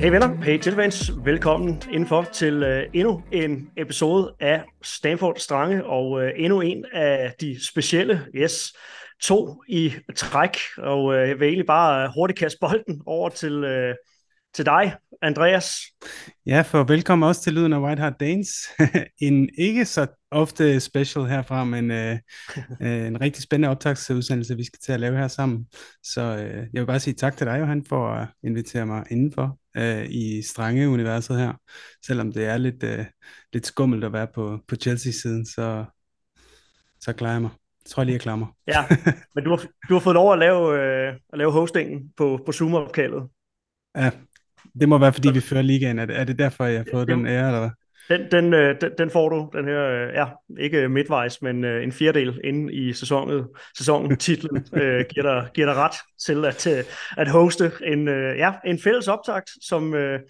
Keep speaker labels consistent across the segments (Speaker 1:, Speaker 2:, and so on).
Speaker 1: Hey venner, hey Chelsea velkommen indenfor til uh, endnu en episode af Stanford Strange, og uh, endnu en af de specielle, yes, to i træk, og uh, jeg vil egentlig bare hurtigt kaste bolden over til, uh, til dig, Andreas.
Speaker 2: Ja, for velkommen også til Lyden af White Hart Danes. en ikke så ofte special herfra, men øh, øh, en rigtig spændende optagsudsendelse, vi skal til at lave her sammen. Så øh, jeg vil bare sige tak til dig, Johan, for at invitere mig indenfor øh, i strange universet her. Selvom det er lidt, øh, lidt skummelt at være på, på Chelsea-siden, så, så klarer jeg mig. Jeg tror lige, jeg klarer mig.
Speaker 1: ja, men du har, du har fået lov at lave, øh, at lave hostingen på, på Zoom-opkaldet.
Speaker 2: Ja, det må være, fordi vi fører ligaen. Er det, er det derfor, jeg har fået den ære, eller hvad?
Speaker 1: Den, den, øh, den, den får du, den her, øh, ja, ikke midtvejs, men øh, en fjerdedel inde i sæsonen, sæsonen. Titlen øh, giver, dig, giver dig ret til at, øh, at hoste en, øh, ja, en fælles optakt, som, øh,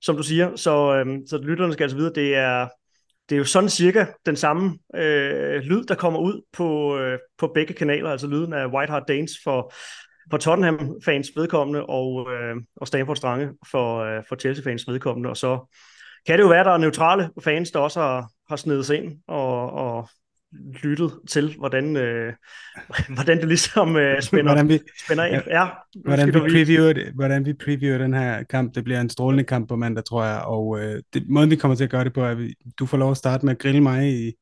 Speaker 1: som du siger. Så, så lytterne skal altså vide, det er, det er jo sådan cirka den samme øh, lyd, der kommer ud på, øh, på begge kanaler, altså lyden af White Hart Danes for, for Tottenham-fans vedkommende, og, øh, og Stamford Strange for, øh, for Chelsea-fans vedkommende, og så kan det jo være, at der er neutrale fans, der også har, har snedet sig ind og, og lyttet til, hvordan, øh, hvordan det ligesom øh, spænder, hvordan vi, spænder ind. Ja,
Speaker 2: hvordan, vi previewer, hvordan vi previewer den her kamp. Det bliver en strålende kamp på mandag, tror jeg. Og øh, det, måden, vi kommer til at gøre det på, er, at du får lov at starte med at grille mig i,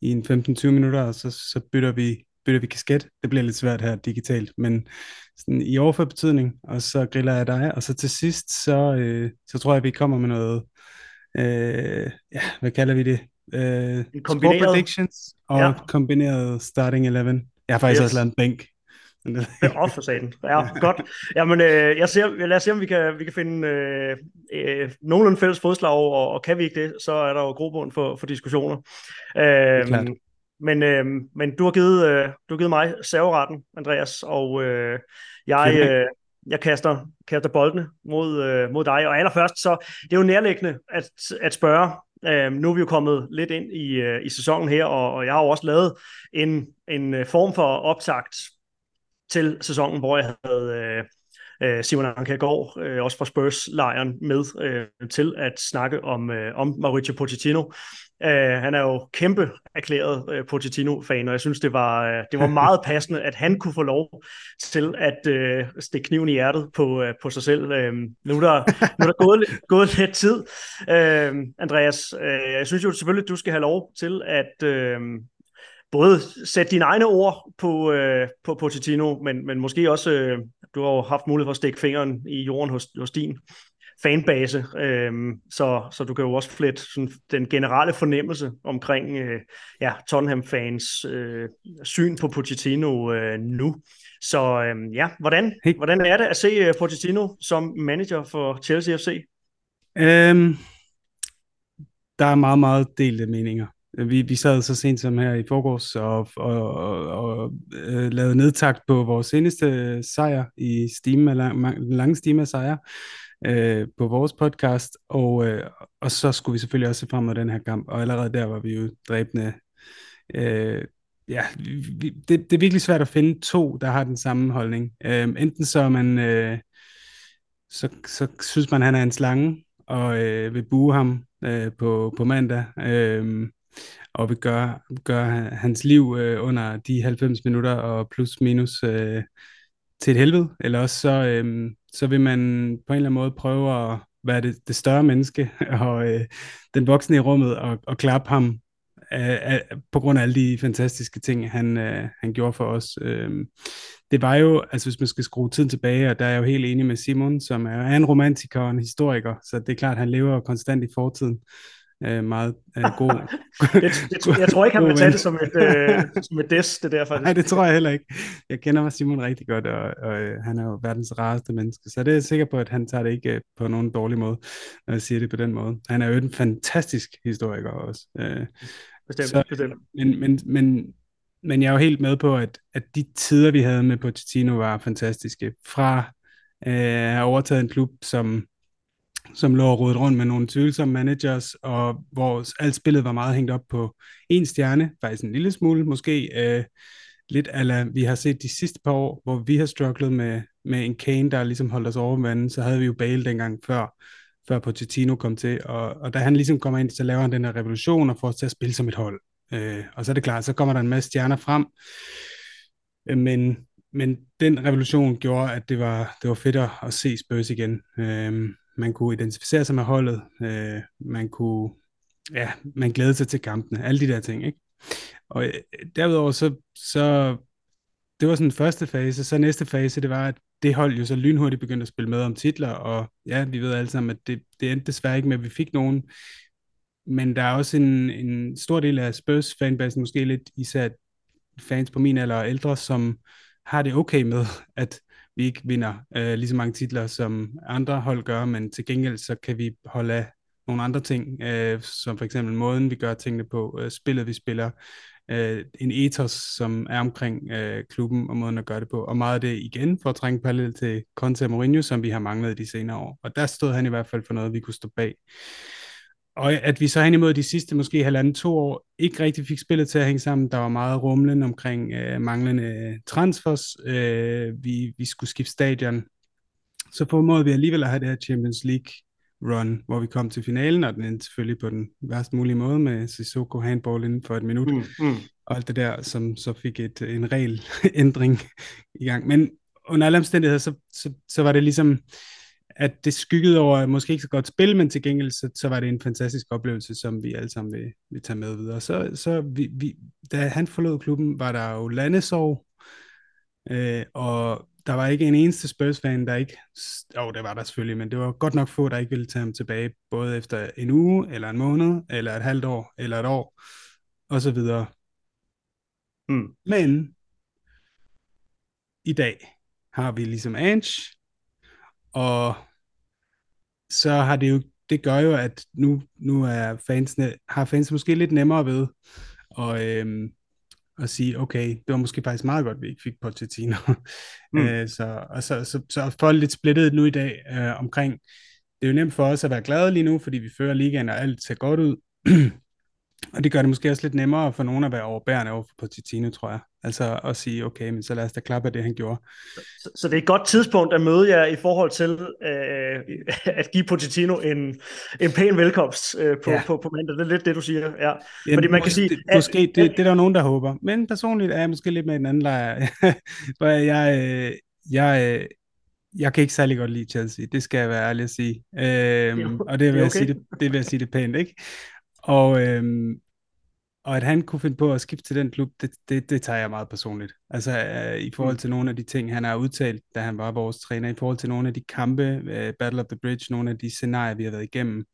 Speaker 2: i en 15-20 minutter, og så, så bytter vi bytter vi kasket. Det bliver lidt svært her digitalt, men sådan i overført betydning, og så griller jeg dig, og så til sidst, så, øh, så tror jeg, vi kommer med noget, øh, ja, hvad kalder vi det? Øh,
Speaker 1: kombineret.
Speaker 2: predictions og ja. kombineret starting 11. Jeg har faktisk yes. også lavet en bænk.
Speaker 1: Er for sagen. Ja, ja. godt. Jamen, øh, jeg ser, lad os se, om vi kan, vi kan finde øh, øh, nogenlunde fælles fodslag, og, og kan vi ikke det, så er der jo grobund for, for diskussioner. Øh, men, øh, men du har givet, øh, du har givet mig serveretten, Andreas, og øh, jeg, øh, jeg kaster, kaster boldene mod, øh, mod dig. Og allerførst, så det er jo nærliggende at, at spørge, øh, nu er vi jo kommet lidt ind i, øh, i sæsonen her, og, og jeg har jo også lavet en, en øh, form for optakt til sæsonen, hvor jeg havde... Øh, øh Simon Ankergaard, øh, også fra Spurs-lejren, med øh, til at snakke om, øh, om Mauricio Pochettino. Uh, han er jo kæmpe erklæret uh, Pochettino-fan, og jeg synes, det var, uh, det var meget passende, at han kunne få lov til at uh, stikke kniven i hjertet på, uh, på sig selv. Uh, nu er der, nu er der gået, gået lidt tid. Uh, Andreas, uh, jeg synes jo selvfølgelig, at du skal have lov til at uh, både sætte dine egne ord på, uh, på Pochettino, men, men måske også, uh, du har jo haft mulighed for at stikke fingeren i jorden hos, hos din fanbase, øhm, så, så du kan jo også flette sådan, den generelle fornemmelse omkring øh, ja, Tottenham-fans øh, syn på Pochettino øh, nu. Så øh, ja, hvordan, hvordan er det at se uh, Pochettino som manager for Chelsea FC? Øhm,
Speaker 2: der er meget, meget delte meninger. Vi, vi sad så sent som her i forgårs og, og, og, og øh, lavede nedtakt på vores seneste sejr i stime, lang, lange af sejre øh, på vores podcast, og, øh, og så skulle vi selvfølgelig også se frem mod den her kamp, og allerede der var vi jo dræbende. Øh, ja, vi, det, det er virkelig svært at finde to, der har den samme holdning. Øh, enten så man, øh, så, så synes man, han er en slange, og øh, vil bue ham øh, på, på mandag, øh, og vil gøre, gøre hans liv øh, under de 90 minutter og plus minus øh, til et helvede, eller også så, øh, så vil man på en eller anden måde prøve at være det, det større menneske og øh, den voksne i rummet og, og klappe ham øh, øh, på grund af alle de fantastiske ting, han, øh, han gjorde for os. Øh, det var jo, altså hvis man skal skrue tiden tilbage, og der er jeg jo helt enig med Simon, som er, er en romantiker og en historiker, så det er klart, at han lever konstant i fortiden øh, meget øh, god.
Speaker 1: det, det, jeg tror ikke, han vil tage det som et, øh, som et des, det der faktisk.
Speaker 2: Nej, det tror jeg heller ikke. Jeg kender mig Simon rigtig godt, og, og øh, han er jo verdens rareste menneske, så det er jeg sikker på, at han tager det ikke øh, på nogen dårlig måde, når jeg siger det på den måde. Han er jo en fantastisk historiker også. Øh,
Speaker 1: bestemt, så, bestemt.
Speaker 2: Men, men, men, men jeg er jo helt med på, at, at de tider, vi havde med Pochettino, var fantastiske. Fra øh, at have overtaget en klub, som som lå og rodet rundt med nogle tvivlsomme managers, og hvor alt spillet var meget hængt op på en stjerne, faktisk en lille smule måske, øh, lidt ala vi har set de sidste par år, hvor vi har strugglet med, med en Kane, der ligesom holdt os over vandet, så havde vi jo Bale dengang før, før Pochettino kom til, og, og da han ligesom kommer ind, så laver han den her revolution og får os til at spille som et hold. Øh, og så er det klart, så kommer der en masse stjerner frem, øh, men, men den revolution gjorde, at det var, det var fedt at se Spurs igen. Øh, man kunne identificere sig med holdet, øh, man kunne, ja, man glædede sig til kampene, alle de der ting, ikke? Og øh, derudover så, så det var sådan en første fase. Så næste fase, det var, at det hold jo så lynhurtigt begyndte at spille med om titler, og ja, vi ved alle sammen, at det, det endte desværre ikke med, at vi fik nogen. Men der er også en, en stor del af Spurs fanbasen, måske lidt især fans på min alder og ældre, som har det okay med, at vi ikke vinder øh, lige så mange titler, som andre hold gør, men til gengæld så kan vi holde af nogle andre ting, øh, som for eksempel måden, vi gør tingene på, øh, spillet, vi spiller, øh, en ethos, som er omkring øh, klubben og måden at gøre det på. Og meget af det igen for at trænge parallel til Conte Mourinho, som vi har manglet de senere år. Og der stod han i hvert fald for noget, vi kunne stå bag. Og at vi så hen imod de sidste måske halvanden to år ikke rigtig fik spillet til at hænge sammen. Der var meget rumlen omkring øh, manglende transfers. Øh, vi, vi skulle skifte stadion. Så formåede vi alligevel at have det her Champions League run, hvor vi kom til finalen, og den endte selvfølgelig på den værst mulige måde med Sissoko handball inden for et minut, mm, mm. og alt det der, som så fik et, en regelændring i gang. Men under alle omstændigheder, så, så, så var det ligesom, at det skyggede over måske ikke så godt spil, men til gengæld, så, så var det en fantastisk oplevelse, som vi alle sammen vil, vil tage med videre. Så, så vi, vi, da han forlod klubben, var der jo landesorg, øh, og der var ikke en eneste Spurs-fan, der ikke... Jo, det var der selvfølgelig, men det var godt nok få, der ikke ville tage ham tilbage, både efter en uge, eller en måned, eller et halvt år, eller et år, og så videre. Mm. Men i dag har vi ligesom Ange, og så har det jo, det gør jo, at nu, nu er fansene, har fans måske lidt nemmere ved og øhm, og sige, okay, det var måske faktisk meget godt, at vi ikke fik Pochettino. Mm. øh, så, og så, så, så folk lidt splittet nu i dag øh, omkring, det er jo nemt for os at være glade lige nu, fordi vi fører ligaen, og alt ser godt ud. og det gør det måske også lidt nemmere for nogen at være overbærende over for Pochettino, tror jeg. Altså at sige, okay, men så lad os da klappe af det, han gjorde.
Speaker 1: Så, så det er et godt tidspunkt at møde jer i forhold til øh, at give Pochettino en, en pæn velkomst øh, på, ja. på, på mandag. Det er lidt det, du siger. Ja.
Speaker 2: Ja, Fordi man kan sige... Det, at, måske, det, det er der nogen, der håber. Men personligt er jeg måske lidt med en anden lejr. For jeg, øh, jeg, øh, jeg kan ikke særlig godt lide Chelsea. Det skal jeg være ærlig at sige. Øhm, og det vil, det okay. jeg sige det, det vil jeg sige det pænt, ikke? Og, øhm, og at han kunne finde på at skifte til den klub, det, det, det tager jeg meget personligt. Altså øh, i forhold mm. til nogle af de ting, han har udtalt, da han var vores træner, i forhold til nogle af de kampe, øh, Battle of the Bridge, nogle af de scenarier, vi har været igennem.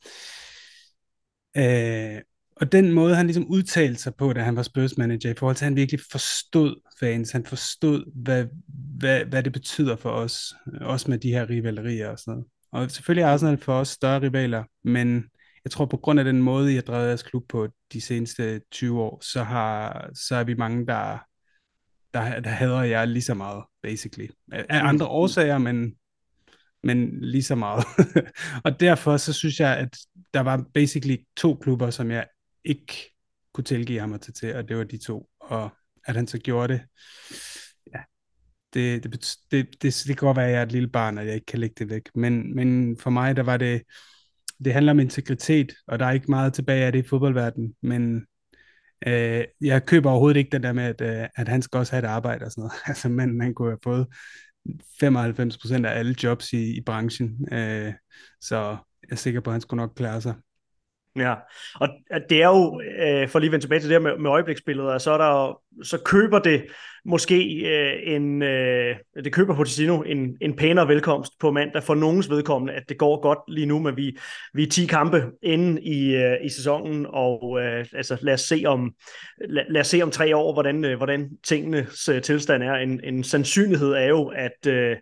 Speaker 2: Øh, og den måde, han ligesom udtalte sig på, da han var Spurs manager, i forhold til, at han virkelig forstod fans, han forstod, hvad, hvad, hvad det betyder for os, også med de her rivalerier og sådan noget. Og selvfølgelig er Arsenal for os større rivaler, men jeg tror på grund af den måde, har drevet jeres klub på de seneste 20 år, så, har, så er vi mange, der, der, der hader jer lige så meget, basically. Af andre mm. årsager, men, men lige så meget. og derfor så synes jeg, at der var basically to klubber, som jeg ikke kunne tilgive ham at tage til, og det var de to. Og at han så gjorde det, ja, det, det, det, det, det, det kan godt være, at jeg er et lille barn, og jeg ikke kan lægge det væk. Men, men for mig, der var det, det handler om integritet, og der er ikke meget tilbage af det i fodboldverdenen, men øh, jeg køber overhovedet ikke den der med, at, øh, at han skal også have et arbejde og sådan noget. Altså, manden, han kunne have fået 95% af alle jobs i, i branchen, øh, så jeg er sikker på, at han skulle nok klare sig.
Speaker 1: Ja, og det er jo, øh, for lige at vende tilbage til det her med, med øjebliksbilleder, så, er der, så køber det måske øh, en, øh, det køber Pochettino en, en pænere velkomst på mandag for nogens vedkommende, at det går godt lige nu, men vi, vi er 10 kampe inde i, øh, i sæsonen, og øh, altså, lad, os se om, lad, lad os se om tre år, hvordan, øh, hvordan tingenes øh, tilstand er. En, en sandsynlighed er jo, at øh,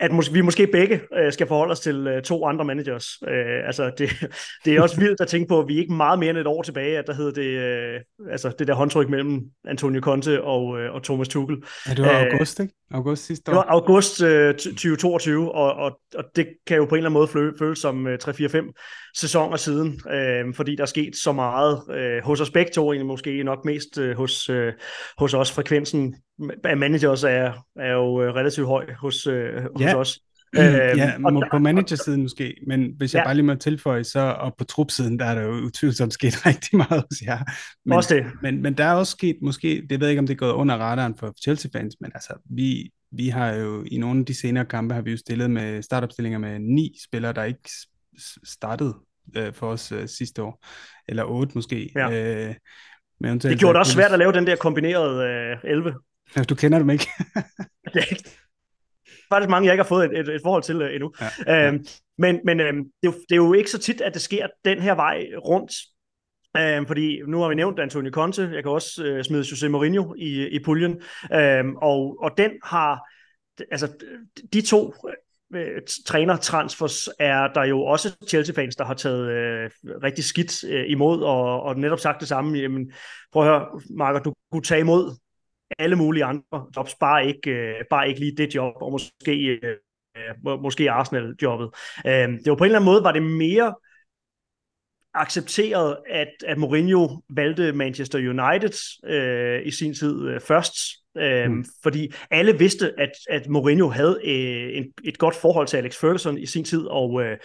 Speaker 1: at mås- vi måske begge øh, skal forholde os til øh, to andre managers. Øh, altså det, det er også vildt at tænke på, at vi er ikke meget mere end et år tilbage, at der hed det, øh, altså det der håndtryk mellem Antonio Conte og, øh, og Thomas Tuchel.
Speaker 2: Ja, det var august, ikke? August sidste år.
Speaker 1: Det var august øh, 2022, og, og, og det kan jo på en eller anden måde føle, føles som øh, 3-4-5 sæsoner siden, øh, fordi der er sket så meget øh, hos os begge to, egentlig måske nok mest øh, hos, øh, hos os. Frekvensen af managers er, er jo øh, relativt høj hos, øh, hos
Speaker 2: ja.
Speaker 1: os.
Speaker 2: ja, og på managersiden måske, men hvis jeg ja. bare lige må tilføje, så og på trupsiden, der er der jo utvivlsomt sket rigtig meget hos jer. Men,
Speaker 1: også det.
Speaker 2: Men, men der er også sket, måske, det ved jeg ikke, om det er gået under radaren for Chelsea-fans, men altså, vi, vi har jo i nogle af de senere kampe, har vi jo stillet med startopstillinger med ni spillere, der ikke startede øh, for os øh, sidste år, eller otte måske. Ja. Øh,
Speaker 1: men det gjorde det også svært at lave den der kombinerede øh, 11.
Speaker 2: Ja, du kender dem ikke.
Speaker 1: det er faktisk mange, jeg ikke har fået et, et, et forhold til uh, endnu. Ja, øhm, Men, men øhm, det, er jo, det er jo ikke så tit, at det sker den her vej rundt. Øhm, fordi nu har vi nævnt Antonio Conte, jeg kan også øh, smide Jose Mourinho i, i puljen, øhm, og, og den har, altså de to øh, trænertransfers er der jo også Chelsea-fans, der har taget øh, rigtig skidt øh, imod, og, og netop sagt det samme, jamen, prøv at høre, Marker, du kunne tage imod alle mulige andre jobs, bare ikke, øh, bare ikke lige det job, og måske, øh, måske Arsenal-jobbet. Øh, det var på en eller anden måde, var det mere accepteret, at, at Mourinho valgte Manchester United øh, i sin tid øh, først, øh, mm. fordi alle vidste, at, at Mourinho havde øh, en, et godt forhold til Alex Ferguson i sin tid, og, øh,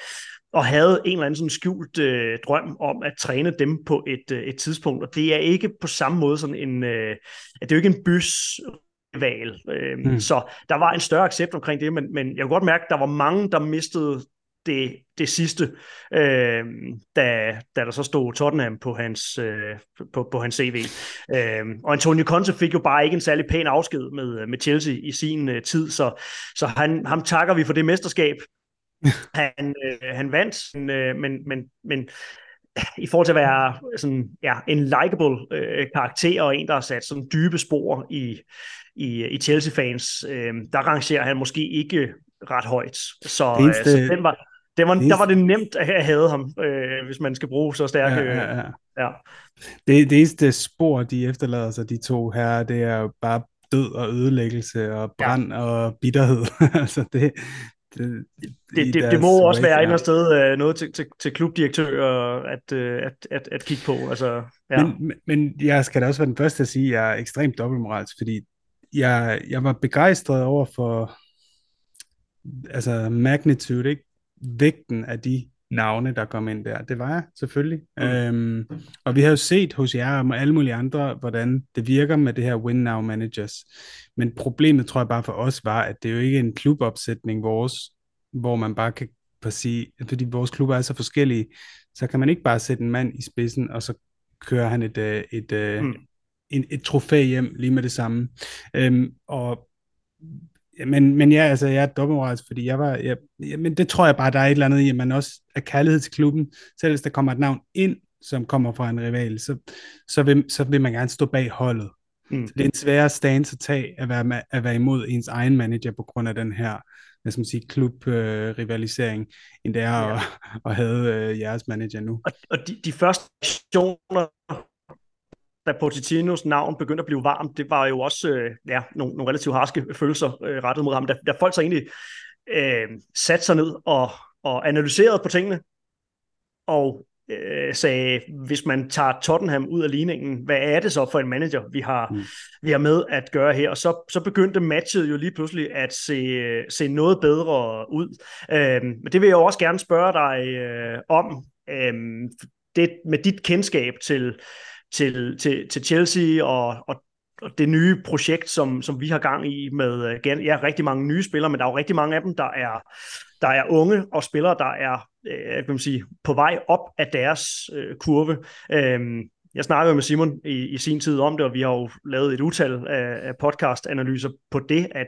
Speaker 1: og havde en eller anden sådan skjult øh, drøm om at træne dem på et, øh, et tidspunkt, og det er ikke på samme måde sådan en, øh, det er jo ikke en bys valg. Øh, mm. Så der var en større accept omkring det, men, men jeg kunne godt mærke, at der var mange, der mistede det, det sidste, øh, da, da der så stod Tottenham på hans, øh, på, på hans CV. Øh, og Antonio Conte fik jo bare ikke en særlig pæn afsked med, med Chelsea i sin øh, tid, så, så han, ham takker vi for det mesterskab. han, øh, han vandt, men, øh, men, men, men i forhold til at være sådan, ja, en likable øh, karakter og en, der har sat sådan dybe spor i, i, i Chelsea-fans, øh, der rangerer han måske ikke ret højt. Så, øh, eneste, så den var, det var, der var det nemt at have ham, øh, hvis man skal bruge så stærke... Ja, ja, ja. ja.
Speaker 2: Det, det eneste spor, de efterlader sig, de to her, det er jo bare død og ødelæggelse og brand ja. og bitterhed. altså det,
Speaker 1: det, det, det, det må også være et eller andet sted øh, noget til, til, til klubdirektører at, øh, at, at, at kigge på. Altså,
Speaker 2: ja. men, men jeg skal da også være den første at sige, at jeg er ekstremt dobbeltmoralsk, fordi jeg, jeg var begejstret over for altså magnitude, ikke? vægten af de navne, der kom ind der. Det var jeg selvfølgelig. Mm. Øhm, og vi har jo set hos jer og alle mulige andre, hvordan det virker med det her Win Now Managers. Men problemet, tror jeg bare for os, var, at det er jo ikke en klubopsætning vores, hvor man bare kan sige, fordi vores klubber er så forskellige, så kan man ikke bare sætte en mand i spidsen, og så kører han et, øh, et, et, mm. et, et, et trofæ hjem lige med det samme. Øhm, og men, men ja, altså, jeg er dobbeltmoralsk, fordi jeg var, jeg, ja, men det tror jeg bare, der er et eller andet i, at man også er kærlighed til klubben, selv hvis der kommer et navn ind, som kommer fra en rival, så, så, vil, så vil man gerne stå bag holdet. Mm. Så det er en sværere stance at tage, at være, at være imod ens egen manager, på grund af den her, hvad skal man sige, klub-rivalisering, øh, end det er ja. at, at have øh, jeres manager nu.
Speaker 1: Og, og de, de første aktioner da Pochettinos navn begyndte at blive varmt, det var jo også øh, ja, nogle, nogle relativt harske følelser øh, rettet mod ham. Da, da folk så egentlig øh, satte sig ned og, og analyserede på tingene, og øh, sagde, hvis man tager Tottenham ud af ligningen, hvad er det så for en manager, vi har, mm. vi har med at gøre her? Og så, så begyndte matchet jo lige pludselig at se, se noget bedre ud. Øh, men det vil jeg også gerne spørge dig øh, om, øh, det med dit kendskab til til, til, til Chelsea og, og, og det nye projekt, som, som vi har gang i med øh, ja, rigtig mange nye spillere, men der er jo rigtig mange af dem, der er, der er unge og spillere, der er øh, kan man sige, på vej op af deres øh, kurve. Øhm, jeg snakkede med Simon i, i sin tid om det, og vi har jo lavet et utal af, af podcast-analyser på det, at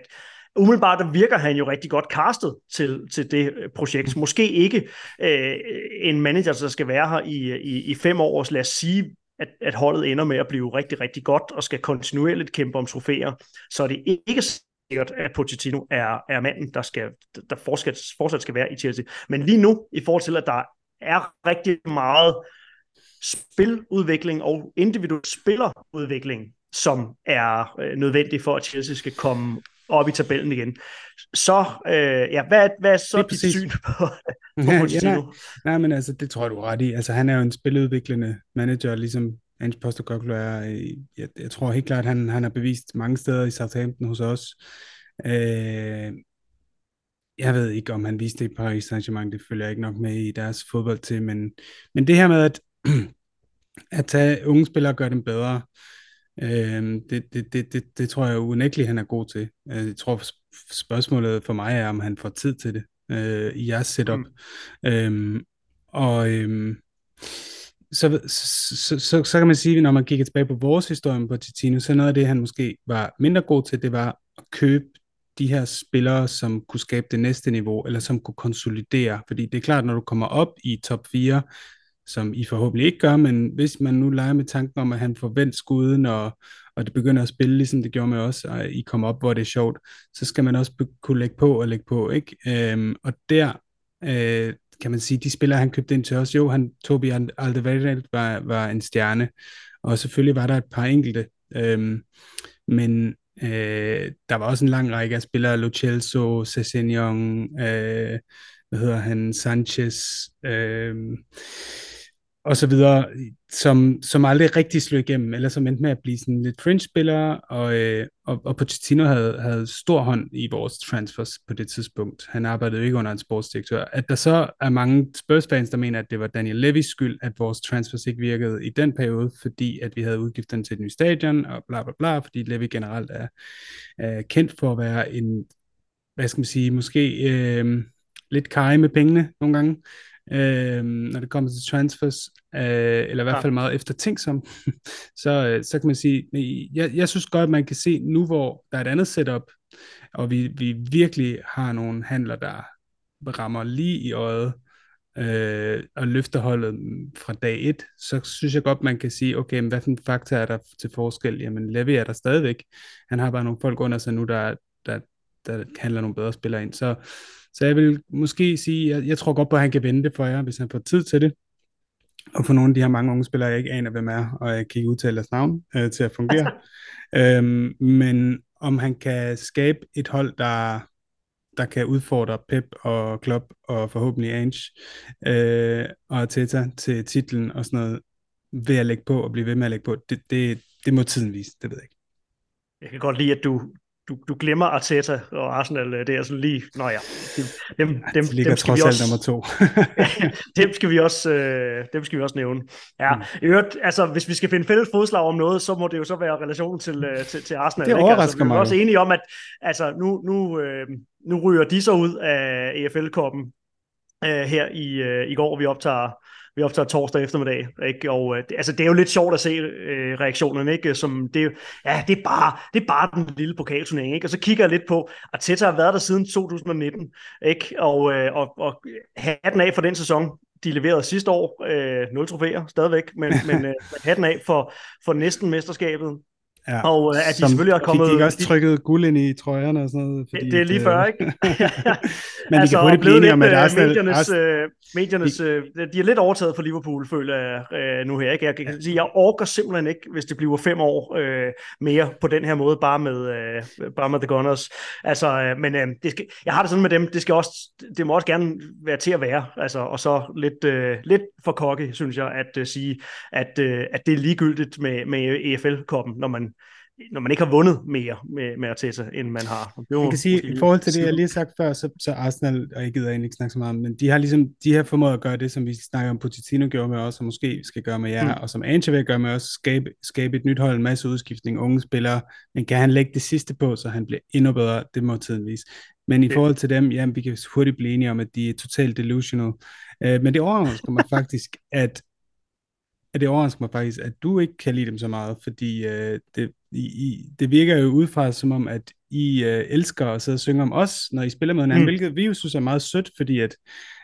Speaker 1: umiddelbart der virker han jo rigtig godt castet til, til det øh, projekt. Måske ikke øh, en manager, der skal være her i, i, i fem år, lad os sige, at, at holdet ender med at blive rigtig, rigtig godt og skal kontinuerligt kæmpe om trofæer, så er det ikke sikkert, at Pochettino er, er manden, der, skal, der fortsat, fortsat skal være i Chelsea. Men lige nu, i forhold til, at der er rigtig meget spiludvikling og individuel spillerudvikling, som er øh, nødvendig for, at Chelsea skal komme op i tabellen igen. Så, øh, ja, hvad, hvad er så dit syn på, på Pochettino?
Speaker 2: ja, nej, nej, men altså, det tror jeg, du ret i. Altså, han er jo en spiludviklende manager, ligesom Ange Postecoglou er. Jeg, jeg tror helt klart, han, han har bevist mange steder i Southampton hos os. Øh, jeg ved ikke, om han viste det i Paris Saint-Germain, det følger jeg ikke nok med i deres fodbold til, men, men det her med at, at tage unge spillere og gøre dem bedre, øh, det, det, det, det, det tror jeg unægteligt, han er god til. Øh, jeg tror, spørgsmålet for mig er, om han får tid til det øh, i jeres setup. Mm. Øh, og øh, så, så, så, så, så kan man sige, når man kigger tilbage på vores historie på Titino, så noget af det, han måske var mindre god til, det var at købe de her spillere, som kunne skabe det næste niveau, eller som kunne konsolidere. Fordi det er klart, når du kommer op i top 4, som I forhåbentlig ikke gør, men hvis man nu leger med tanken om, at han får vendt skuden, og, og det begynder at spille, ligesom det gjorde med os, og I kommer op, hvor det er sjovt, så skal man også kunne lægge på og lægge på, ikke? Øhm, og der øh, kan man sige, de spillere, han købte ind til os, jo, han, Tobi Alderweireld var, var en stjerne, og selvfølgelig var der et par enkelte, øhm, men øh, der var også en lang række af spillere, Lo Celso, Sessegnon, øh, hvad hedder han, Sanchez, øh, og så videre, som, som aldrig rigtig slog igennem, eller som endte med at blive sådan lidt fringe-spillere, og, øh, og, og Pochettino havde, havde stor hånd i vores transfers på det tidspunkt. Han arbejdede jo ikke under en sportsdirektør. At der så er mange Spurs-fans, der mener, at det var Daniel Levis skyld, at vores transfers ikke virkede i den periode, fordi at vi havde udgifterne til et nyt stadion, og bla bla bla, fordi Levy generelt er, er kendt for at være en, hvad skal man sige, måske øh, lidt kaj med pengene nogle gange øh, når det kommer til transfers, øh, eller i hvert fald meget eftertænksom, så, øh, så kan man sige, jeg, jeg synes godt, at man kan se nu, hvor der er et andet setup, og vi, vi virkelig har nogle handler, der rammer lige i øjet, øh, og løfter holdet fra dag et, så synes jeg godt, man kan sige, okay, men hvad for en faktor er der til forskel? Jamen, Levi er der stadigvæk. Han har bare nogle folk under sig nu, der, der, der handler nogle bedre spillere ind. Så, så jeg vil måske sige, jeg, jeg tror godt på, at han kan vente for jer, hvis han får tid til det. Og for nogle af de her mange unge spillere, jeg ikke aner, hvem er, og jeg kan ikke udtale deres navn øh, til at fungere. øhm, men om han kan skabe et hold, der, der kan udfordre Pep og Klopp og forhåbentlig Ange øh, og Teta til titlen og sådan noget, ved at lægge på og blive ved med at lægge på, det, det, det må tiden vise, det ved jeg ikke.
Speaker 1: Jeg kan godt lide, at du, du, du glemmer Arteta og Arsenal, øh, det er sådan lige, nå ja,
Speaker 2: dem, dem, dem, de dem skal vi også, nummer to.
Speaker 1: dem, skal vi også, øh, dem skal vi også nævne. Ja, mm. i øvrigt, altså, hvis vi skal finde fælles fodslag om noget, så må det jo så være relationen til, øh, til, til Arsenal.
Speaker 2: Det overrasker altså,
Speaker 1: mig.
Speaker 2: Vi er
Speaker 1: også enige om, at altså, nu, nu, øh, nu ryger de så ud af EFL-koppen øh, her i, øh, i går, vi optager vi optager torsdag eftermiddag, ikke? og øh, altså, det er jo lidt sjovt at se øh, reaktionerne, ikke? Som det, ja, det er, bare, det er bare den lille pokalturnering, ikke? og så kigger jeg lidt på, at Teta har været der siden 2019, ikke? Og, øh, og, og hatten af for den sæson, de leverede sidste år, øh, 0 trofæer stadigvæk, men, men øh, hatten af for, for næsten mesterskabet,
Speaker 2: Ja,
Speaker 1: og øh, at de som, selvfølgelig har kommet...
Speaker 2: De også trykket guld ind i trøjerne og sådan noget?
Speaker 1: Fordi, det, det er lige før, ikke?
Speaker 2: Men altså, de kan hurtigt blive enige om, at
Speaker 1: Arsenal... Mediernes, øh, mediernes, de... Øh, de er lidt overtaget for Liverpool, føler jeg øh, nu her. Ikke? Jeg kan sige, jeg orker simpelthen ikke, hvis det bliver fem år øh, mere på den her måde, bare med, øh, bare med The Gunners. Altså, øh, men øh, det skal, jeg har det sådan med dem, det, skal også, det må også gerne være til at være, altså, og så lidt, øh, lidt for kokke, synes jeg, at uh, sige, at, øh, at det er ligegyldigt med, med EFL-koppen, når man når man ikke har vundet mere med, med Arteta, end man har.
Speaker 2: Det man kan sige, i forhold til det, jeg lige har sagt før, så, så Arsenal, og jeg gider egentlig ikke snakke så meget om, men de har ligesom, de har formået at gøre det, som vi snakker om, Pochettino gjorde med os, og måske skal gøre med jer, mm. og som vil gøre med os, skabe, skabe et nyt hold, en masse udskiftning, unge spillere, men kan han lægge det sidste på, så han bliver endnu bedre, det må tiden vise. Men i forhold til dem, jamen, vi kan hurtigt blive enige om, at de er totalt delusional. Uh, men det overrasker mig faktisk, at at det overrasker mig faktisk, at du ikke kan lide dem så meget, fordi øh, det, i, i, det virker jo udefra som om, at I øh, elsker at sidde og synge om os, når I spiller med hinanden, mm. hvilket vi jo synes er meget sødt, fordi at,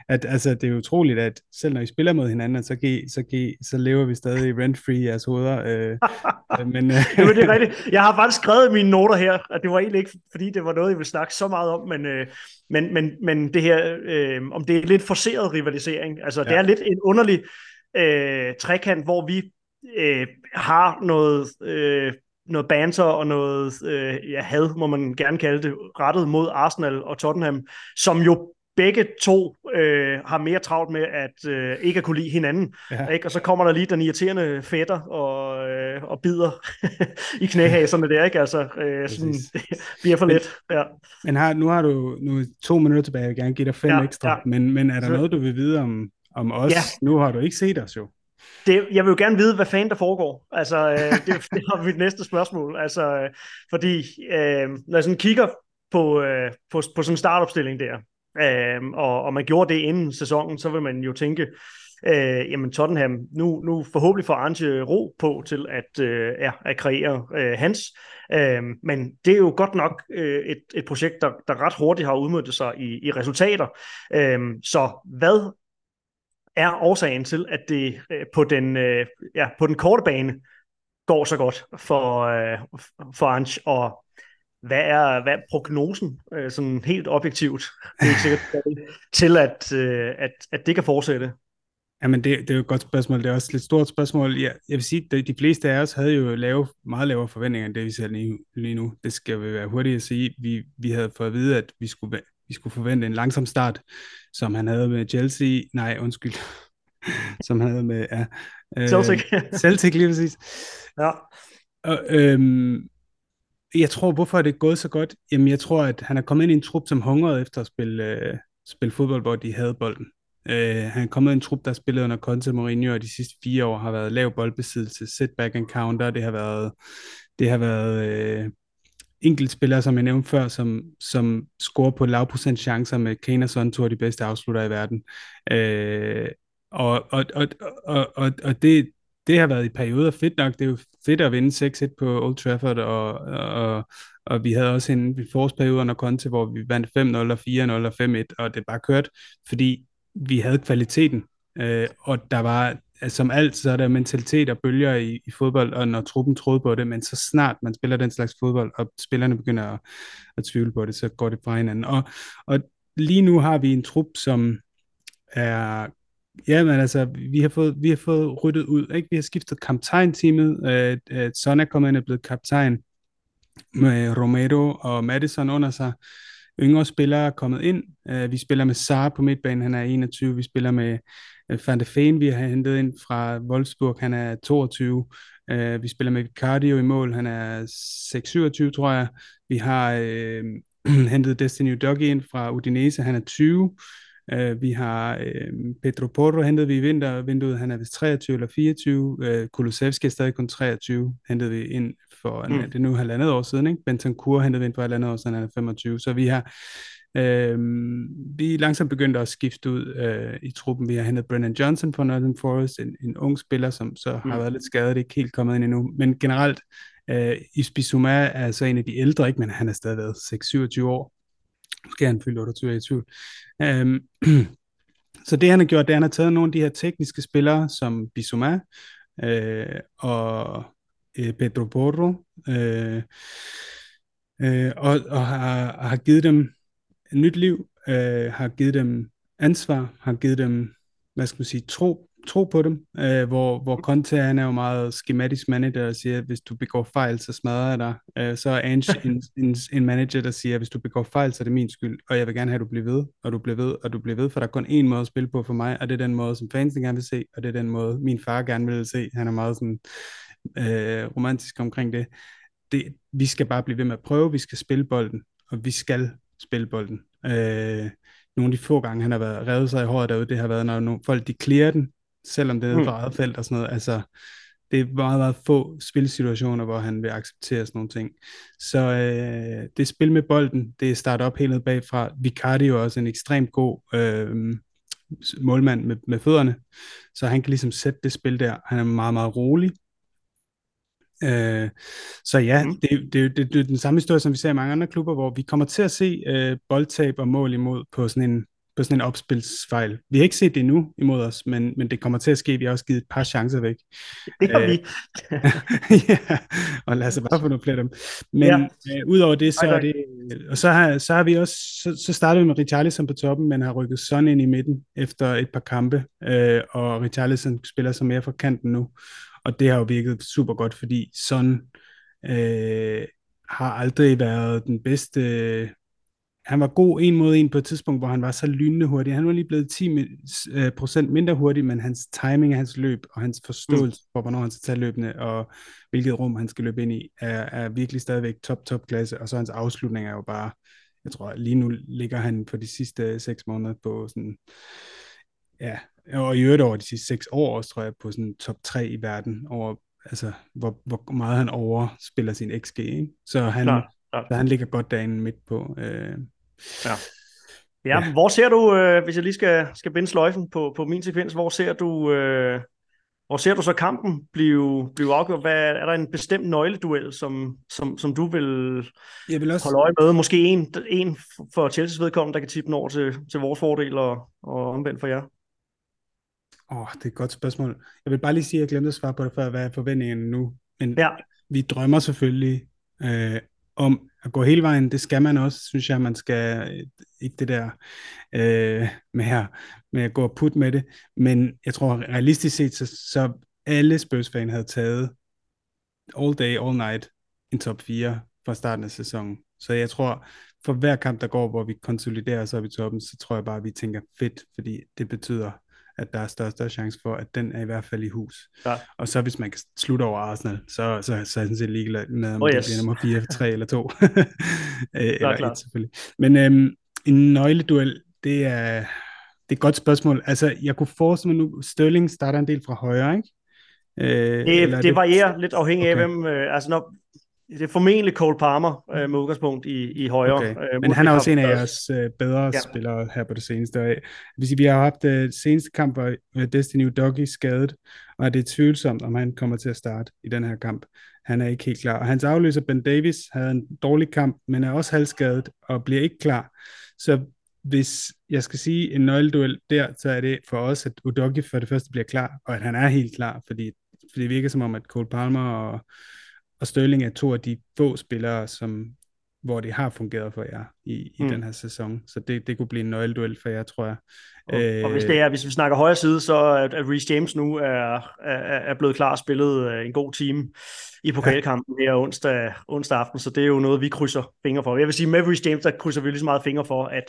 Speaker 2: at altså, det er utroligt, at selv når I spiller mod hinanden, så, gi, så, gi, så lever vi stadig rent-free i jeres hoveder. Øh,
Speaker 1: øh men, øh. Jamen, det er rigtigt. Jeg har faktisk skrevet i mine noter her, at det var egentlig ikke, fordi det var noget, jeg ville snakke så meget om, men, øh, men, men, men det her, øh, om det er lidt forceret rivalisering. Altså, ja. det er lidt en underlig øh, trekant, hvor vi øh, har noget... Øh, noget banter og noget øh, ja, had, må man gerne kalde det, rettet mod Arsenal og Tottenham, som jo begge to øh, har mere travlt med at øh, ikke at kunne lide hinanden. Ja. Ikke? Og så kommer der lige den irriterende fætter og, øh, og bider i knæhaserne der, ikke? Altså, øh, sådan, det bliver for let. Ja.
Speaker 2: Men har, nu har du nu to minutter tilbage, jeg vil gerne give dig fem ja, ekstra, ja. Men, men er der så... noget, du vil vide om, om os? Ja. Nu har du ikke set os jo.
Speaker 1: Det, jeg vil jo gerne vide, hvad fanden der foregår. Altså, øh, det, det er mit næste spørgsmål. Altså, øh, fordi øh, når jeg sådan kigger på, øh, på, på sådan en startopstilling der, øh, og, og man gjorde det inden sæsonen, så vil man jo tænke, øh, jamen Tottenham, nu, nu forhåbentlig får Arne ro på til at, øh, ja, at kreere øh, hans. Øh, men det er jo godt nok øh, et, et projekt, der, der ret hurtigt har udmøntet sig i, i resultater. Øh, så hvad er årsagen til, at det øh, på, den, øh, ja, på den korte bane går så godt for, øh, for Ange, og hvad er, hvad er prognosen, øh, sådan helt objektivt, det er ikke sikkert, til at, øh, at, at det kan fortsætte?
Speaker 2: Jamen, det, det er jo et godt spørgsmål. Det er også et lidt stort spørgsmål. Jeg, jeg vil sige, at de fleste af os havde jo lave, meget lavere forventninger end det, vi ser lige, lige nu. Det skal vi være hurtigt at sige. Vi, vi havde fået at vide, at vi skulle, vi skulle forvente en langsom start, som han havde med Chelsea. Nej, undskyld. som han havde med ja,
Speaker 1: øh, Celtic.
Speaker 2: Celtic lige præcis.
Speaker 1: Ja.
Speaker 2: Og, øhm, jeg tror, hvorfor er det gået så godt? Jamen, jeg tror, at han er kommet ind i en trup, som hungrede efter at spille, øh, spille fodbold, hvor de havde bolden. Øh, han er kommet i en trup, der spillede under Conte Mourinho, og de sidste fire år har været lav boldbesiddelse, setback and counter, det har været, det har været øh, enkeltspillere, som jeg nævnte før, som, som scorer på lavprocent chancer med Kane og Son, to af de bedste afslutter i verden. Øh, og, og, og, og, og, og det, det har været i perioder fedt nok. Det er jo fedt at vinde 6-1 på Old Trafford, og, og, og vi havde også en forårsperiode under Conte, hvor vi vandt 5-0 og 4-0 og 5-1, og det bare kørt, fordi vi havde kvaliteten, øh, og der var, som alt, så er der mentalitet og bølger i, i fodbold, og når truppen troede på det, men så snart man spiller den slags fodbold, og spillerne begynder at, at tvivle på det, så går det fra hinanden. Og, og lige nu har vi en trup, som er Ja, men altså, vi har fået, vi har fået ryddet ud, ikke? Vi har skiftet kaptajn-teamet. Øh, øh, Son er kommet ind og blevet kaptajn med Romero og Madison under sig. Yngre spillere er kommet ind. Øh, vi spiller med Sara på midtbanen, han er 21. Vi spiller med Van de Feen, vi har hentet ind fra Wolfsburg, han er 22. Øh, vi spiller med Cardio i mål, han er 6-27, tror jeg. Vi har øh, hentet Destiny Doggy ind fra Udinese, han er 20. Uh, vi har uh, Pedro Porro hentet vi i vintervinduet, han er vist 23 eller 24. Uh, Kulusevski er stadig kun 23, hentede vi ind for, mm. det er nu halvandet år siden, ikke? Bentancur hentede vi ind for halvandet år siden, han er 25. Så vi har uh, vi er langsomt begyndt at skifte ud uh, i truppen. Vi har hentet Brennan Johnson fra Northern Forest, en, en ung spiller, som så mm. har været lidt skadet, ikke helt kommet ind endnu. Men generelt, uh, Isbisuma er så en af de ældre, ikke? men han er stadig været 6-27 år. Måske han fyldt 28 i tvivl. Øhm, så det han har gjort, det er, at han har taget nogle af de her tekniske spillere, som Bissouma øh, og øh, Pedro Porro, øh, øh, og, og har, har givet dem nyt liv, øh, har givet dem ansvar, har givet dem, hvad skal man sige, tro tro på dem, øh, hvor, hvor Conte han er jo meget schematisk manager og siger, at hvis du begår fejl, så smadrer jeg dig. Øh, så er Ange en, en, en manager, der siger, at hvis du begår fejl, så er det min skyld, og jeg vil gerne have, at du bliver ved, og du bliver ved, og du bliver ved, for der er kun én måde at spille på for mig, og det er den måde, som fansen gerne vil se, og det er den måde, min far gerne vil se. Han er meget sådan øh, romantisk omkring det. det. Vi skal bare blive ved med at prøve, vi skal spille bolden, og vi skal spille bolden. Øh, nogle af de få gange, han har været revet sig i håret derude, det har været, når nogle, folk de clear den, selvom det er mm. for eget felt og sådan noget. Altså, det er meget, meget få spilsituationer, hvor han vil acceptere sådan nogle ting. Så øh, det spil med bolden, det er startet op helt ned bagfra. Vicardi er jo også en ekstremt god øh, målmand med, med fødderne, så han kan ligesom sætte det spil der. Han er meget, meget rolig. Øh, så ja, mm. det, det, det, det er den samme historie, som vi ser i mange andre klubber, hvor vi kommer til at se øh, boldtab og mål imod på sådan en på sådan en opspilsfejl. Vi har ikke set det endnu imod os, men, men det kommer til at ske. Vi har også givet et par chancer væk.
Speaker 1: Det har vi.
Speaker 2: ja, og lad os bare få nogle flere af dem. Men ja. øh, udover det, så er det, og så har, så har vi også, så, så startede vi med Richarlison på toppen, men har rykket Son ind i midten efter et par kampe, øh, og Richarlison spiller så mere fra kanten nu, og det har jo virket super godt, fordi Son øh, har aldrig været den bedste han var god en mod en på et tidspunkt, hvor han var så lynende hurtig. Han var lige blevet 10% øh, mindre hurtig, men hans timing af hans løb og hans forståelse for, hvornår han skal tage løbende og hvilket rum han skal løbe ind i, er, er virkelig stadigvæk top, top klasse. Og så hans afslutning er jo bare, jeg tror lige nu ligger han på de sidste seks måneder på sådan, ja, og i øvrigt over de sidste seks år også, tror jeg, på sådan top 3 i verden over, altså, hvor, hvor meget han overspiller sin XG, ikke? Så han, Klar Ja. Så han ligger godt derinde midt på. Øh.
Speaker 1: Ja. Ja, ja, hvor ser du, øh, hvis jeg lige skal, skal binde sløjfen på, på min sekvens, hvor ser du, øh, hvor ser du så kampen blive, blive afgjort? Hvad, er der en bestemt nøgleduel, som, som, som du vil, jeg vil også... holde øje med? Måske en, en for Chelsea's vedkommende, der kan tippe den over til, til vores fordel, og, og omvendt for jer?
Speaker 2: Åh, oh, det er et godt spørgsmål. Jeg vil bare lige sige, at jeg glemte at svare på det før, hvad er forventningen nu? Men ja. vi drømmer selvfølgelig øh, om at gå hele vejen, det skal man også, synes jeg, man skal, ikke det der øh, med, her, med at gå og putte med det, men jeg tror realistisk set, så, så alle spurs havde taget all day, all night en top 4 fra starten af sæsonen. Så jeg tror, for hver kamp, der går, hvor vi konsoliderer os op i toppen, så tror jeg bare, at vi tænker fedt, fordi det betyder, at der er større, større chance for, at den er i hvert fald i hus. Ja. Og så hvis man kan slutte over Arsenal, så, så, så er jeg sådan set ligeglad med, om oh, yes. det bliver nummer 4, 3 eller 2. eller klar. et selvfølgelig. Men øhm, en nøgleduel, det er, det er et godt spørgsmål. Altså, jeg kunne forestille mig nu, Sterling starter en del fra højre, ikke?
Speaker 1: Øh, det, det, det varierer lidt afhængig okay. af, hvem... Øh, altså, når, det er formentlig Cole Palmer øh, med udgangspunkt i, i højre. Okay.
Speaker 2: Øh, Men han er også en af jeres øh, bedre ja. spillere her på det seneste. Hvis vi har haft øh, seneste kamp, hvor øh, Destiny Doggy skadet, og det er tvivlsomt, om han kommer til at starte i den her kamp. Han er ikke helt klar. Og hans afløser Ben Davis havde en dårlig kamp, men er også halvskadet og bliver ikke klar. Så hvis jeg skal sige en nøgleduel der, så er det for os, at Udogi for det første bliver klar, og at han er helt klar, fordi, fordi det virker som om, at Cole Palmer og og Sterling er to af de få spillere, som, hvor det har fungeret for jer i, i mm. den her sæson. Så det, det kunne blive en nøgleduel for jer, tror jeg.
Speaker 1: Og, øh, og hvis, det er, hvis vi snakker højre side, så at, at Reece James nu er, er, er blevet klar og spillet øh, en god team i pokalkampen her onsdag, onsdag aften, så det er jo noget, vi krydser fingre for. Jeg vil sige, med Reece James, der krydser vi lige så meget fingre for, at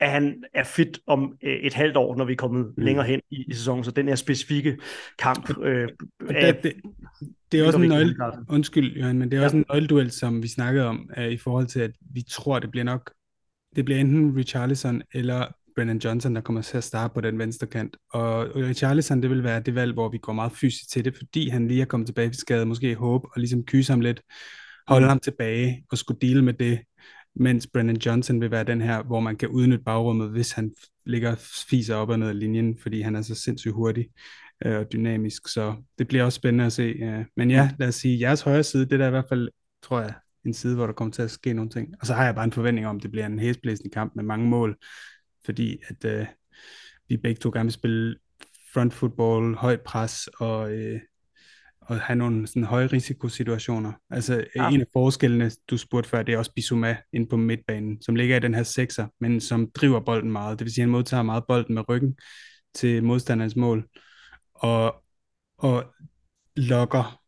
Speaker 1: at han er fit om øh, et halvt år, når vi er kommet mm. længere hen i, i sæsonen. Så den her specifikke kamp... Øh,
Speaker 2: er, det, det, det er også en nøgle... Undskyld, Jørgen, men det er ja. også en nøgleduel, som vi snakkede om, uh, i forhold til, at vi tror, det bliver nok... Det bliver enten Richarlison eller Brennan Johnson, der kommer til at starte på den venstre kant. Og Richarlison, det vil være det valg, hvor vi går meget fysisk til det, fordi han lige er kommet tilbage fra skade, måske håb, og ligesom kyse ham lidt, holde mm. ham tilbage og skulle dele med det mens Brennan Johnson vil være den her, hvor man kan udnytte bagrummet, hvis han ligger fiser op og ned af linjen, fordi han er så sindssygt hurtig øh, og dynamisk, så det bliver også spændende at se. Øh. Men ja, lad os sige, jeres højre side, det er der i hvert fald, tror jeg, en side, hvor der kommer til at ske nogle ting. Og så har jeg bare en forventning om, at det bliver en hæsblæsende kamp med mange mål, fordi at øh, vi begge to gerne vil spille front football, højt pres og øh, at have nogle sådan høje risikosituationer. Altså ja. en af forskellene, du spurgte før, det er også Bissouma ind på midtbanen, som ligger i den her sekser, men som driver bolden meget. Det vil sige, at han modtager meget bolden med ryggen til modstanderens mål, og, og lokker,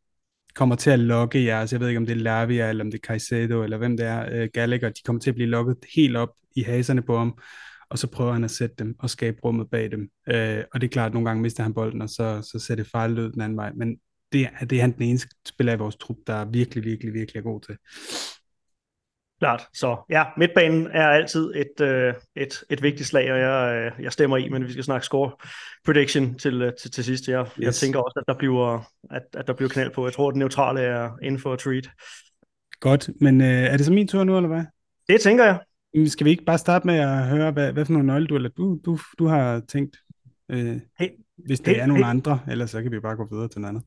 Speaker 2: kommer til at lokke jeres, jeg ved ikke om det er Lavia, eller om det er Caicedo, eller hvem det er, uh, Gallagher, de kommer til at blive lokket helt op i haserne på ham, og så prøver han at sætte dem og skabe rummet bag dem. Uh, og det er klart, at nogle gange mister han bolden, og så, så ser det farligt ud den anden vej. Men det, det er han den eneste spiller i vores trup, der er virkelig, virkelig, virkelig er god til.
Speaker 1: Klart, så ja, midtbanen er altid et, øh, et, et vigtigt slag, og jeg, øh, jeg stemmer i, men vi skal snakke score prediction til, øh, til, til sidst. Jeg, yes. jeg tænker også, at der, bliver, at, at der bliver knald på. Jeg tror, at den neutrale er inden for treat.
Speaker 2: Godt, men øh, er det så min tur nu, eller hvad?
Speaker 1: Det tænker jeg.
Speaker 2: Skal vi ikke bare starte med at høre, hvad, hvad for nogle nøgle du, du, du, du har tænkt? Øh, hey, hvis det hey, er nogle hey. andre, ellers så kan vi bare gå videre til noget andet.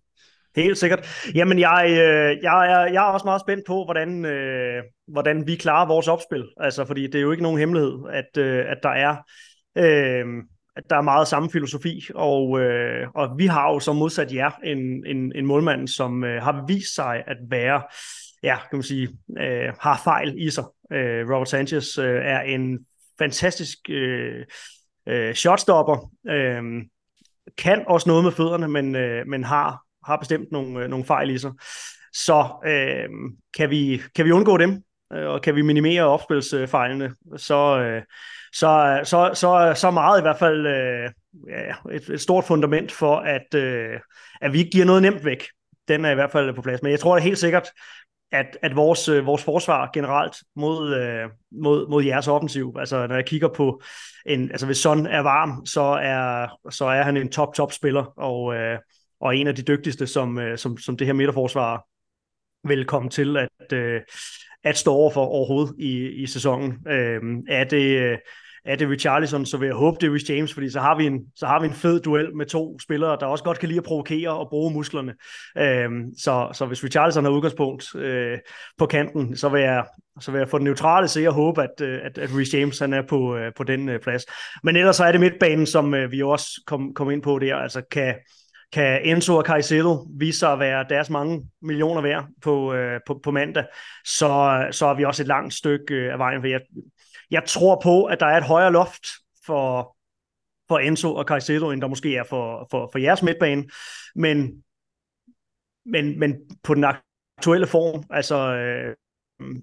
Speaker 1: Helt sikkert. Jamen, jeg, øh, jeg, er, jeg er også meget spændt på, hvordan, øh, hvordan vi klarer vores opspil. Altså, fordi det er jo ikke nogen hemmelighed, at, øh, at der er Øh, at der er meget samme filosofi, og, øh, og vi har jo som modsat jer en, en, en målmand, som øh, har vist sig at være, ja, kan man sige, øh, har fejl i sig. Øh, Robert Sanchez øh, er en fantastisk øh, øh, shotstopper, øh, kan også noget med fødderne, men, øh, men har, har bestemt nogle, øh, nogle fejl i sig. Så øh, kan, vi, kan vi undgå dem, øh, og kan vi minimere opspilsfejlene, så, øh, så, så, så, så meget i hvert fald øh, ja, et, et stort fundament for, at, øh, at vi ikke giver noget nemt væk. Den er i hvert fald på plads. Men jeg tror det helt sikkert, at, at vores, øh, vores forsvar generelt mod, øh, mod, mod jeres offensiv, altså når jeg kigger på, en, altså hvis Son er varm, så er, så er han en top-top spiller, og, øh, og en af de dygtigste, som, øh, som, som det her midterforsvar vil komme til at, øh, at stå over for overhovedet i, i sæsonen. Øh, er det... Øh, er det Richarlison, så vil jeg håbe, det er Rich James, fordi så har, vi en, så har vi en fed duel med to spillere, der også godt kan lide at provokere og bruge musklerne. Øhm, så, så hvis Richarlison har udgangspunkt øh, på kanten, så vil jeg, så vil jeg få den neutrale se og håbe, at, øh, at, at Rich James han er på, øh, på den øh, plads. Men ellers så er det midtbanen, som øh, vi også kom, kom ind på der, altså kan, kan Enzo og Caicedo vise sig at være deres mange millioner værd på, øh, på, på mandag, så, så er vi også et langt stykke øh, af vejen. For jeg, jeg tror på, at der er et højere loft for, for Enzo og Caicedo, end der måske er for, for, for jeres midtbane. Men, men, men på den aktuelle form, altså, øh,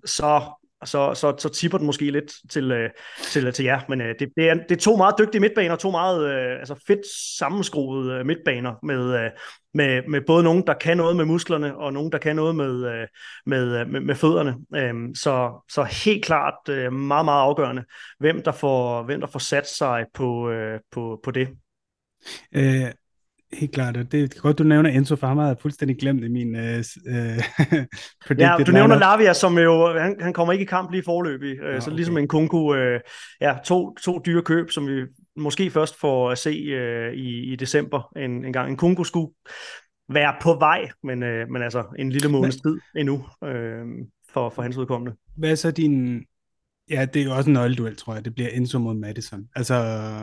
Speaker 1: så, så, så, så tipper den måske lidt til, øh, til, til jer. Men øh, det, det, er, det er to meget dygtige midtbaner, to meget øh, altså fedt sammenskruede øh, midtbaner med, øh, med, med både nogen, der kan noget med musklerne, og nogen, der kan noget med, øh, med, øh, med, med fødderne. Øh, så, så helt klart øh, meget, meget afgørende, hvem der får, hvem der får sat sig på, øh, på, på det.
Speaker 2: Øh, Helt klart, og det er godt, du nævner Enzo, for ham har jeg fuldstændig glemt i min øh, øh,
Speaker 1: Ja, du nævner Lavia, som jo, han, han kommer ikke i kamp lige forløbig, øh, ja, så ligesom en Kunku, øh, ja, to, to dyre køb, som vi måske først får at se øh, i, i december en, en gang. En Kunku skulle være på vej, men, øh, men altså en lille måneds tid endnu øh, for, for hans udkommende.
Speaker 2: Hvad er så din, Ja, det er jo også en nøgleduel, tror jeg. Det bliver Enzo mod Madison. Altså,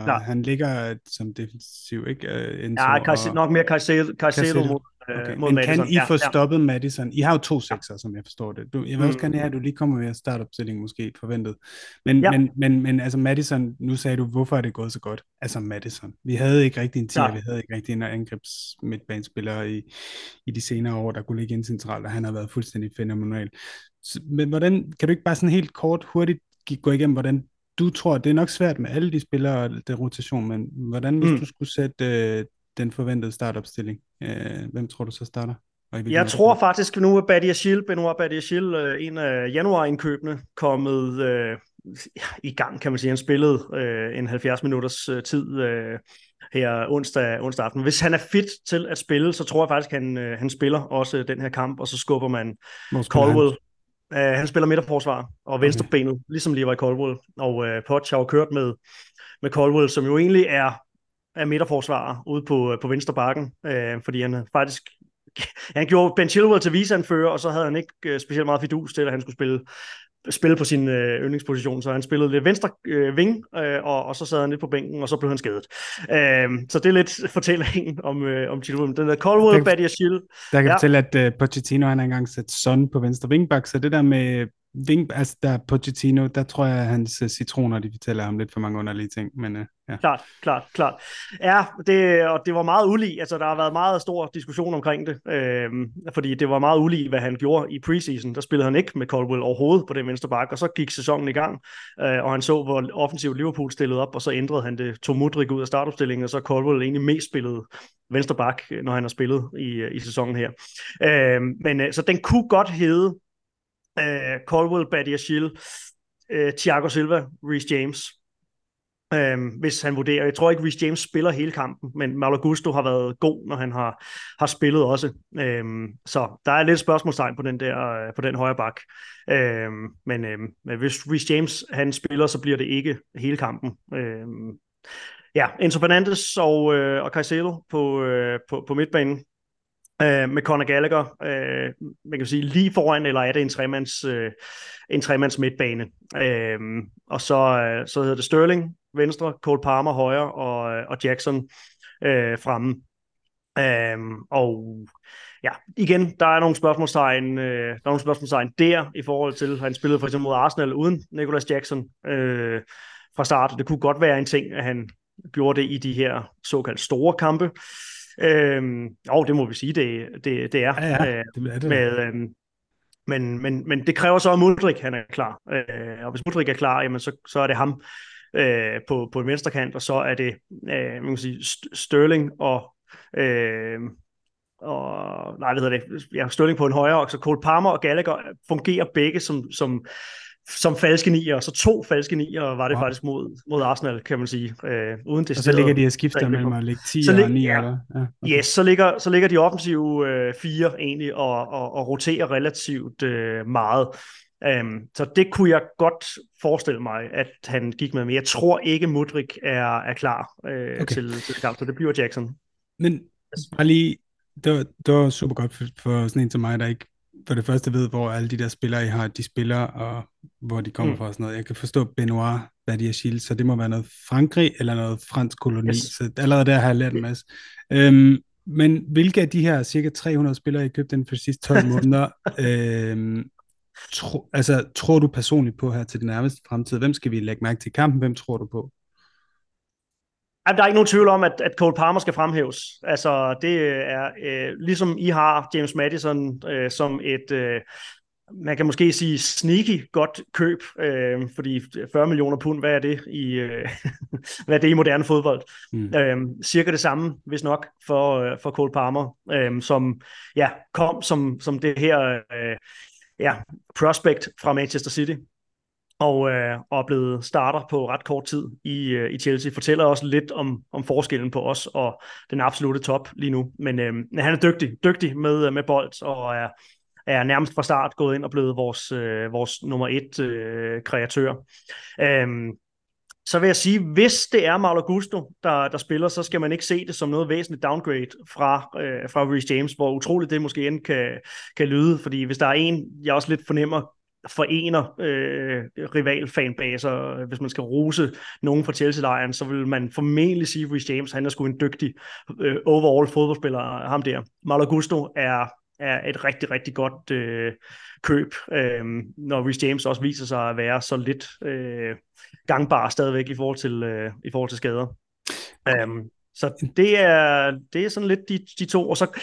Speaker 2: Klar. han ligger som defensiv, ikke? Uh,
Speaker 1: Enzo ja, Caicedo, og... nok mere Caicedo, Caicedo mod, øh, okay. mod
Speaker 2: Men
Speaker 1: Madison.
Speaker 2: kan I få ja, stoppet. Madison? I har jo to sekser, som jeg forstår det. Du, jeg vil også mm. gerne have, at du lige kommer med startopstilling måske forventet. Men, ja. men, men, men altså Madison, nu sagde du, hvorfor er det gået så godt? Altså Madison. Vi havde ikke rigtig en tier, ja. vi havde ikke rigtig en angrebs midtbanespiller i, i de senere år, der kunne ligge ind centralt, og han har været fuldstændig fænomenal. Men hvordan, kan du ikke bare sådan helt kort, hurtigt gå igennem, hvordan du tror, det er nok svært med alle de spillere og det rotation, men hvordan hvis mm. du skulle sætte øh, den forventede startopstilling, øh, hvem tror du så starter?
Speaker 1: Jeg tror faktisk nu, at Badiashil, Benoit Badiashil, øh, en af januarindkøbene, kommet øh, i gang, kan man sige. Han spillede øh, en 70 minutters øh, tid øh, her onsdag, onsdag aften. Hvis han er fit til at spille, så tror jeg faktisk, at han, øh, han spiller også den her kamp, og så skubber man Colwell Uh, han spiller midterforsvar og venstrebenet, okay. ligesom Levi Colwell. Og uh, Potts har jo kørt med, med Colwell, som jo egentlig er, er midterforsvar ude på, på venstre bakken, uh, fordi han faktisk han gjorde Ben Chilwell til viseanfører, og så havde han ikke uh, specielt meget fidus til, at han skulle spille spille på sin øh, yndlingsposition, så han spillede lidt venstre øh, ving, øh, og, og så sad han lidt på bænken, og så blev han skadet. Øh, så det er lidt fortællingen om, øh, om Chilwell. Den der Colwell, Badiashile.
Speaker 2: Der kan ja. fortælle, at uh, Pochettino han har engang sat Son på venstre vingbak, så det der med Ving, altså der Pochettino, der tror jeg, at hans uh, citroner, de fortæller ham lidt for mange underlige ting, men uh, ja.
Speaker 1: Klart, klart, klart. Ja, det, og det var meget ulig, altså der har været meget stor diskussion omkring det, øh, fordi det var meget ulig, hvad han gjorde i preseason. Der spillede han ikke med Caldwell overhovedet på den venstre bakke, og så gik sæsonen i gang, øh, og han så, hvor offensivt Liverpool stillede op, og så ændrede han det, tog Mudrik ud af startopstillingen, og så Caldwell egentlig mest spillede venstre bak, øh, når han har spillet i, i sæsonen her. Øh, men så den kunne godt hedde øh, Colwell, Badiashile, øh, Thiago Silva, Reece James, øh, hvis han vurderer. Jeg tror ikke, Reece James spiller hele kampen, men Malo Gusto har været god, når han har, har spillet også. Øh, så der er lidt spørgsmålstegn på den der øh, på den højre bak. Øh, men øh, hvis Reece James han spiller, så bliver det ikke hele kampen. Øh, ja, Enzo Fernandes og, øh, og Caicedo på, øh, på, på midtbanen øh, med Conor Gallagher, øh, man kan sige lige foran, eller er det en tremands, øh, en tremands midtbane. Øh, og så, øh, så hedder det Sterling venstre, Cole Palmer højre og, øh, og Jackson øh, fremme. Øh, og ja, igen, der er nogle spørgsmålstegn, øh, der er nogle spørgsmålstegn der i forhold til, at han spillede for eksempel mod Arsenal uden Nicolas Jackson øh, fra start. Det kunne godt være en ting, at han gjorde det i de her såkaldt store kampe. Øhm, og det må vi sige, det, det, det er.
Speaker 2: Ja, ja, det er det. Med,
Speaker 1: øhm, men, men, men det kræver så, at Mudrik han er klar. Øh, og hvis Mudrik er klar, jamen så, så er det ham øh, på, på venstre kant, og så er det øh, man kan sige, Sterling og øh, og nej, hvad hedder det, ja, Sterling på en højre, og så Cole Palmer og Gallagher fungerer begge som, som som falske nier, så to falske nier var det wow. faktisk mod, mod Arsenal, kan man sige. Øh, uden det
Speaker 2: og så ligger de og skifter mellem at lægge 10 og 9 ja, eller?
Speaker 1: Ja, okay. Yes, så ligger, så ligger de offensive øh, fire egentlig og, og, og roterer relativt øh, meget. Um, så det kunne jeg godt forestille mig, at han gik med, men jeg tror ikke, Mudrik er, er klar øh, okay. til, til kamp, så det bliver Jackson.
Speaker 2: Men bare lige, det var, det var super godt for, for sådan en som mig, der ikke for det første ved, hvor alle de der spillere, I har, de spiller, og hvor de kommer mm. fra og sådan noget. Jeg kan forstå Benoit Badiachil, så det må være noget Frankrig eller noget fransk koloni, yes. så allerede der har jeg lært en masse. Øhm, men hvilke af de her cirka 300 spillere, I købte den for de sidste 12 måneder, øhm, tro, altså, tror du personligt på her til den nærmeste fremtid? Hvem skal vi lægge mærke til i kampen? Hvem tror du på?
Speaker 1: Der er ikke nogen tvivl om, at, at Cole Palmer skal fremhæves. Altså, det er øh, ligesom I har James Madison øh, som et, øh, man kan måske sige sneaky godt køb, øh, fordi 40 millioner pund, hvad er det i, øh, hvad er det i moderne fodbold? Mm. Øh, cirka det samme, hvis nok, for, øh, for Cole Palmer, øh, som ja, kom som, som det her øh, ja, prospect fra Manchester City og, øh, og er blevet starter på ret kort tid i, øh, i Chelsea. Fortæller også lidt om, om forskellen på os og den absolute top lige nu. Men øh, han er dygtig, dygtig med, øh, med bold og er, er nærmest fra start gået ind og blevet vores, øh, vores nummer et øh, kreatør. Øh, så vil jeg sige, hvis det er Mauro Gusto, der, der spiller, så skal man ikke se det som noget væsentligt downgrade fra, øh, fra Reece James, hvor utroligt det måske end kan, kan lyde, fordi hvis der er en, jeg også lidt fornemmer, forener øh, rivalfanbaser. Hvis man skal rose nogen fra Chelsea-lejren, så vil man formentlig sige, at Rhys James han er sgu en dygtig øh, overall fodboldspiller, ham der. Malo Gusto er, er et rigtig, rigtig godt øh, køb, øh, når Rhys James også viser sig at være så lidt øh, gangbar stadigvæk i forhold til, øh, i forhold til skader. Um, så det er, det er sådan lidt de, de to. Og så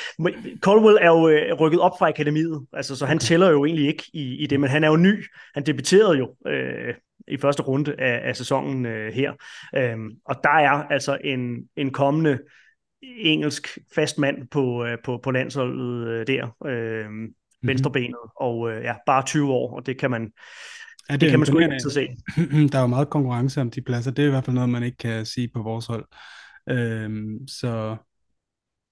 Speaker 1: Colwell er jo øh, rykket op fra akademiet, altså, så han tæller jo egentlig ikke i, i det, men han er jo ny. Han debuterede jo øh, i første runde af, af sæsonen øh, her. Øhm, og der er altså en, en kommende engelsk fast mand på, øh, på, på landsholdet øh, der, øh, venstrebenet, og øh, ja, bare 20 år, og det kan man, Ja, det, det kan man sgu ikke se.
Speaker 2: Der er jo meget konkurrence om de pladser. Det er i hvert fald noget, man ikke kan sige på vores hold. Øhm, så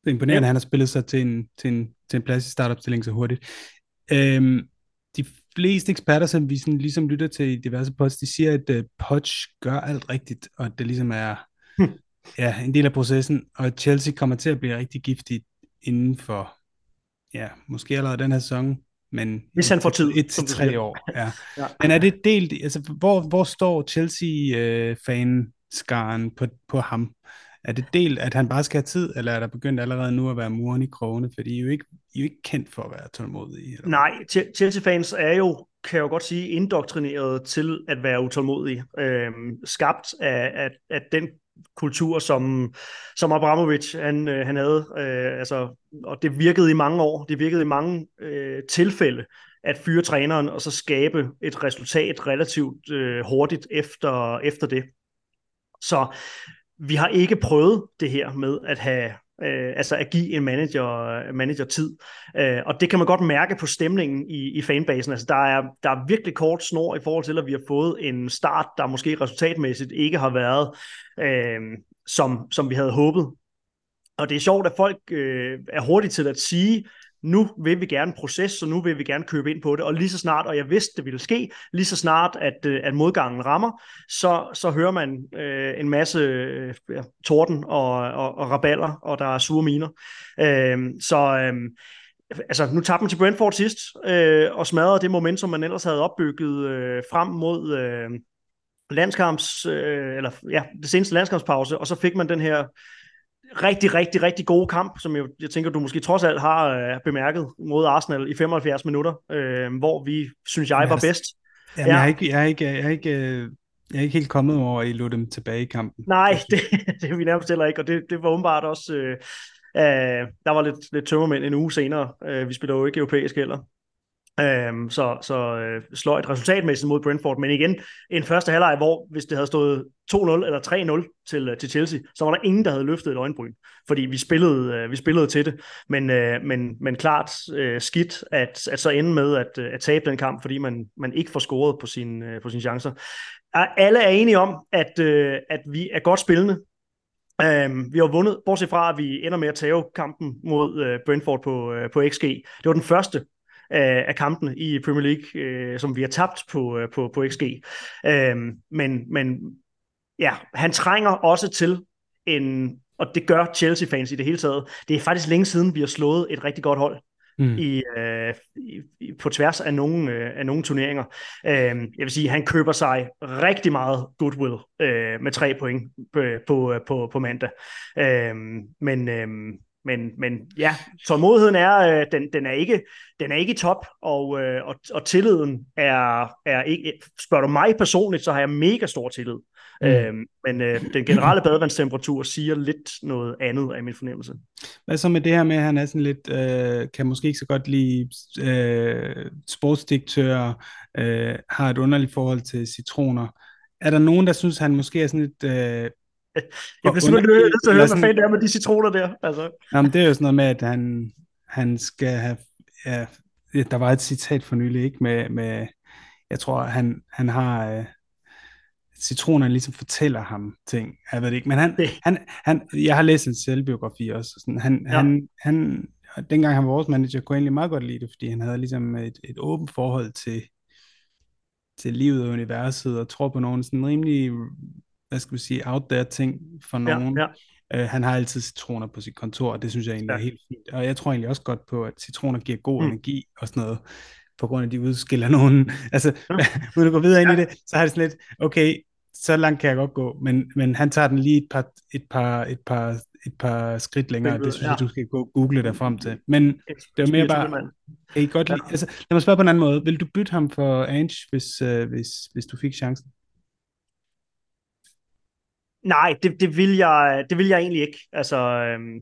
Speaker 2: det er imponerende, ja. at han har spillet sig til en, til en, til en plads i startopstilling så hurtigt. Øhm, de fleste eksperter, som vi sådan ligesom lytter til diverse pods, de siger, at uh, Poch gør alt rigtigt, og at det ligesom er hm. ja, en del af processen, og at Chelsea kommer til at blive rigtig giftig inden for, ja, måske allerede den her sæson, men
Speaker 1: hvis han får tid.
Speaker 2: Et til tre år, ja. ja. Men er det delt, altså hvor, hvor står Chelsea-fan-skaren øh, på, på ham? Er det delt, at han bare skal have tid, eller er der begyndt allerede nu at være muren i krogene? For I er jo ikke, I er jo ikke kendt for at være tålmodige. Eller?
Speaker 1: Nej, Chelsea-fans er jo, kan jeg jo godt sige, indoktrineret til at være utålmodige. Øhm, skabt af, af, af den kultur, som, som Abramovic han, øh, han havde. Øh, altså, og det virkede i mange år. Det virkede i mange øh, tilfælde at fyre træneren og så skabe et resultat relativt øh, hurtigt efter, efter det. Så vi har ikke prøvet det her med at have øh, altså at give en manager, manager tid. Øh, og det kan man godt mærke på stemningen i, i fanbasen. Altså, der, er, der er virkelig kort snor i forhold til, at vi har fået en start, der måske resultatmæssigt ikke har været, øh, som, som vi havde håbet. Og det er sjovt, at folk øh, er hurtigt til at sige, nu vil vi gerne proces, så nu vil vi gerne købe ind på det, og lige så snart, og jeg vidste, det ville ske, lige så snart, at, øh, at modgangen rammer, så, så hører man øh, en masse øh, torden og, og, og raballer, og der er sure miner. Øh, så øh, altså, nu tabte man til Brentford sidst, øh, og smadrede det momentum, man ellers havde opbygget øh, frem mod øh, landskamps, øh, eller ja, det seneste landskampspause, og så fik man den her rigtig, rigtig, rigtig gode kamp, som jeg, jeg tænker, du måske trods alt har øh, bemærket mod Arsenal i 75 minutter, øh, hvor vi, synes jeg, var bedst.
Speaker 2: Jamen, ja. jeg, er ikke, jeg, er ikke, jeg, er ikke, jeg er ikke helt kommet over, at I lå dem tilbage i kampen.
Speaker 1: Nej, det, det er vi nærmest heller ikke, og det, det var åbenbart også... Øh, øh, der var lidt, lidt tømmermænd en uge senere. Øh, vi spiller jo ikke europæisk heller. Øhm, så så øh, slår et resultatmæssigt mod Brentford, men igen, en første halvleg, hvor hvis det havde stået 2-0 eller 3-0 til, øh, til Chelsea, så var der ingen, der havde løftet et øjenbryn, fordi vi spillede, øh, vi spillede til det, men, øh, men, men klart øh, skidt at, at så ende med at, øh, at tabe den kamp, fordi man, man ikke får scoret på, sin, øh, på sine chancer. Alle er enige om, at, øh, at vi er godt spillende, Um, vi har vundet, bortset fra, at vi ender med at tage kampen mod uh, Brentford på, uh, på XG. Det var den første af, af kampene i Premier League, øh, som vi har tabt på, øh, på, på XG. Øh, men, men ja, han trænger også til en, og det gør Chelsea-fans i det hele taget, det er faktisk længe siden, vi har slået et rigtig godt hold. Mm. I, øh, i, på tværs af nogle, øh, af nogle turneringer. Øh, jeg vil sige, han køber sig rigtig meget goodwill øh, med tre point på, på, på, på mandag. Øh, men, øh, men, men ja, tålmodigheden er, øh, den, den, er ikke, den er ikke i top, og, øh, og, og tilliden er, er ikke, spørger du mig personligt, så har jeg mega stor tillid. Mm. Øhm, men øh, den generelle badevandstemperatur siger lidt noget andet af min fornemmelse.
Speaker 2: Hvad så med det her med, at han er sådan lidt, øh, kan måske ikke så godt lide øh, sportsdirektører, øh, har et underligt forhold til citroner. Er der nogen, der synes, han måske er sådan lidt... Øh,
Speaker 1: jeg bliver simpelthen nødt til at høre, hvad fanden det er med de citroner der. Altså.
Speaker 2: Jamen, det er jo sådan noget med, at han, han skal have... Ja, der var et citat for nylig, ikke? Med, med jeg tror, han, han har... Øh, citronerne ligesom fortæller ham ting. Jeg ved det ikke, men han, han, han, jeg har læst en selvbiografi også. Sådan, han, ja. han, han, dengang han var vores manager, kunne jeg egentlig meget godt lide det, fordi han havde ligesom et, et åbent forhold til, til livet og universet, og tror på nogle sådan rimelig hvad skal vi sige, out there ting for nogen. Ja, ja. Uh, han har altid citroner på sit kontor, og det synes jeg egentlig ja. er helt fint. Og jeg tror egentlig også godt på, at citroner giver god mm. energi og sådan noget, på grund af, at de udskiller nogen. Altså, ja. uden at gå videre ja. ind i det, så har det sådan lidt, okay, så langt kan jeg godt gå, men, men han tager den lige et par, et par, et par, et par skridt længere. Det synes ja. jeg, du skal gå google dig frem til. Men det er mere bare, kan I godt lide, altså, lad mig spørge på en anden måde. Vil du bytte ham for Ange, hvis, uh, hvis, hvis du fik chancen?
Speaker 1: Nej, det, det, vil jeg, det vil jeg egentlig ikke. Altså, øhm,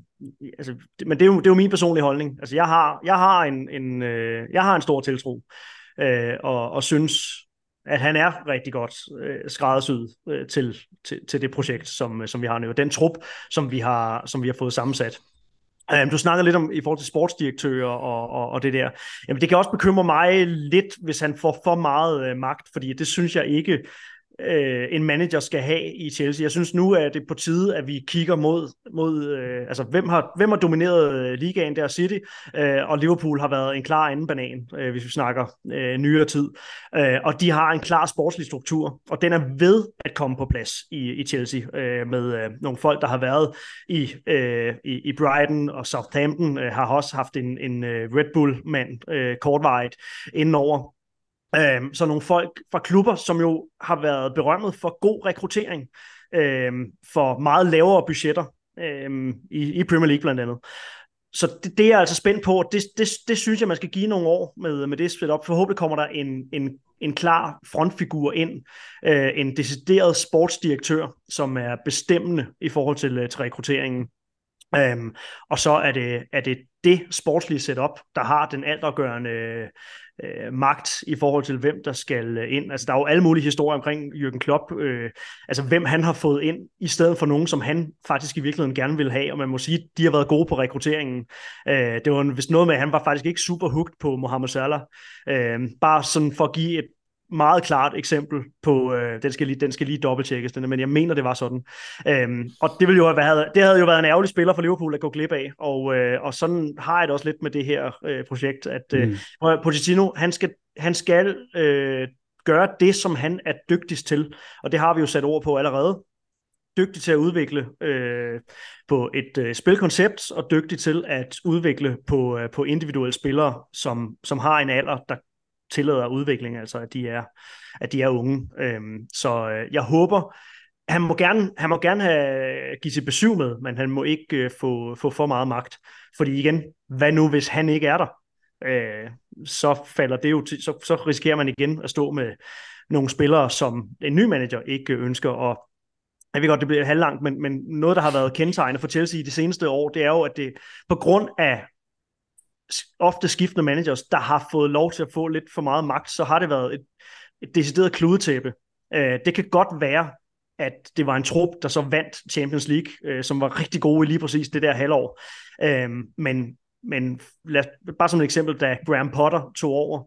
Speaker 1: altså, det, men det er, jo, det er jo min personlige holdning. Altså, jeg har, jeg har en, en, øh, jeg har en stor tiltro, øh, og, og synes, at han er rigtig godt øh, skræddersyet øh, til, til, til det projekt, som, øh, som vi har nu. Den trup, som vi har, som vi har fået sammensat. Um, du snakker lidt om i forhold til sportsdirektører og, og, og det der. Jamen, det kan også bekymre mig lidt, hvis han får for meget øh, magt, fordi det synes jeg ikke, øh, en manager skal have i Chelsea. Jeg synes nu, at det er på tide, at vi kigger mod, mod øh, altså hvem har, hvem har domineret øh, ligaen der City, øh, og Liverpool har været en klar anden banan, øh, hvis vi snakker øh, nyere tid. Øh, og de har en klar sportslig struktur, og den er ved at komme på plads i, i Chelsea, øh, med øh, nogle folk, der har været i, øh, i, i Brighton og Southampton, øh, har også haft en, en øh, Red Bull-mand øh, kortvarigt indenover. Øhm, så nogle folk fra klubber, som jo har været berømmet for god rekruttering, øhm, for meget lavere budgetter øhm, i, i Premier League blandt andet. Så det, det er jeg altså spændt på, og det, det, det synes jeg, man skal give nogle år med, med det split op. Forhåbentlig kommer der en, en, en klar frontfigur ind, øh, en decideret sportsdirektør, som er bestemmende i forhold til, øh, til rekrutteringen. Øhm, og så er det, er det det sportslige setup, der har den altafgørende øh, magt i forhold til, hvem der skal øh, ind. Altså, der er jo alle mulige historier omkring Jürgen Klopp, øh, altså hvem han har fået ind, i stedet for nogen, som han faktisk i virkeligheden gerne vil have, og man må sige, de har været gode på rekrutteringen. Øh, det var vist noget med, at han var faktisk ikke super hooked på Mohamed Salah. Øh, bare sådan for at give et meget klart eksempel på, øh, den, skal lige, den skal lige dobbelttjekkes, den, men jeg mener, det var sådan. Øhm, og det, ville jo have været, det havde jo været en ærgerlig spiller for Liverpool at gå glip af, og, øh, og sådan har jeg det også lidt med det her øh, projekt, at øh, mm. Pochettino, han skal, han skal øh, gøre det, som han er dygtigst til, og det har vi jo sat ord på allerede, dygtig til at udvikle øh, på et øh, spilkoncept, og dygtig til at udvikle på, øh, på individuelle spillere, som, som har en alder, der tillader udvikling, altså at de er, at de er unge. Øhm, så øh, jeg håber, han må gerne, han må gerne have øh, give sit besøg med, men han må ikke øh, få, få for meget magt. Fordi igen, hvad nu hvis han ikke er der? Øh, så falder det jo til, så, så risikerer man igen at stå med nogle spillere, som en ny manager ikke ønsker at jeg ved godt, det bliver halvlangt, men, men noget, der har været kendetegnende for Chelsea i de seneste år, det er jo, at det på grund af ofte skiftende managers, der har fået lov til at få lidt for meget magt, så har det været et, et decideret kludetæppe. Øh, det kan godt være, at det var en trup, der så vandt Champions League, øh, som var rigtig gode i lige præcis det der halvår. Øh, men men lad, bare som et eksempel, da Graham Potter tog over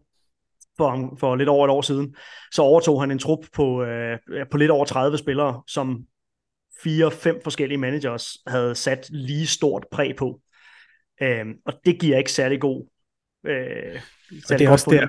Speaker 1: for, for lidt over et år siden, så overtog han en trup på, øh, på lidt over 30 spillere, som fire-fem forskellige managers havde sat lige stort præg på. Øh, og det giver ikke særlig god
Speaker 2: øh, og det er, også der,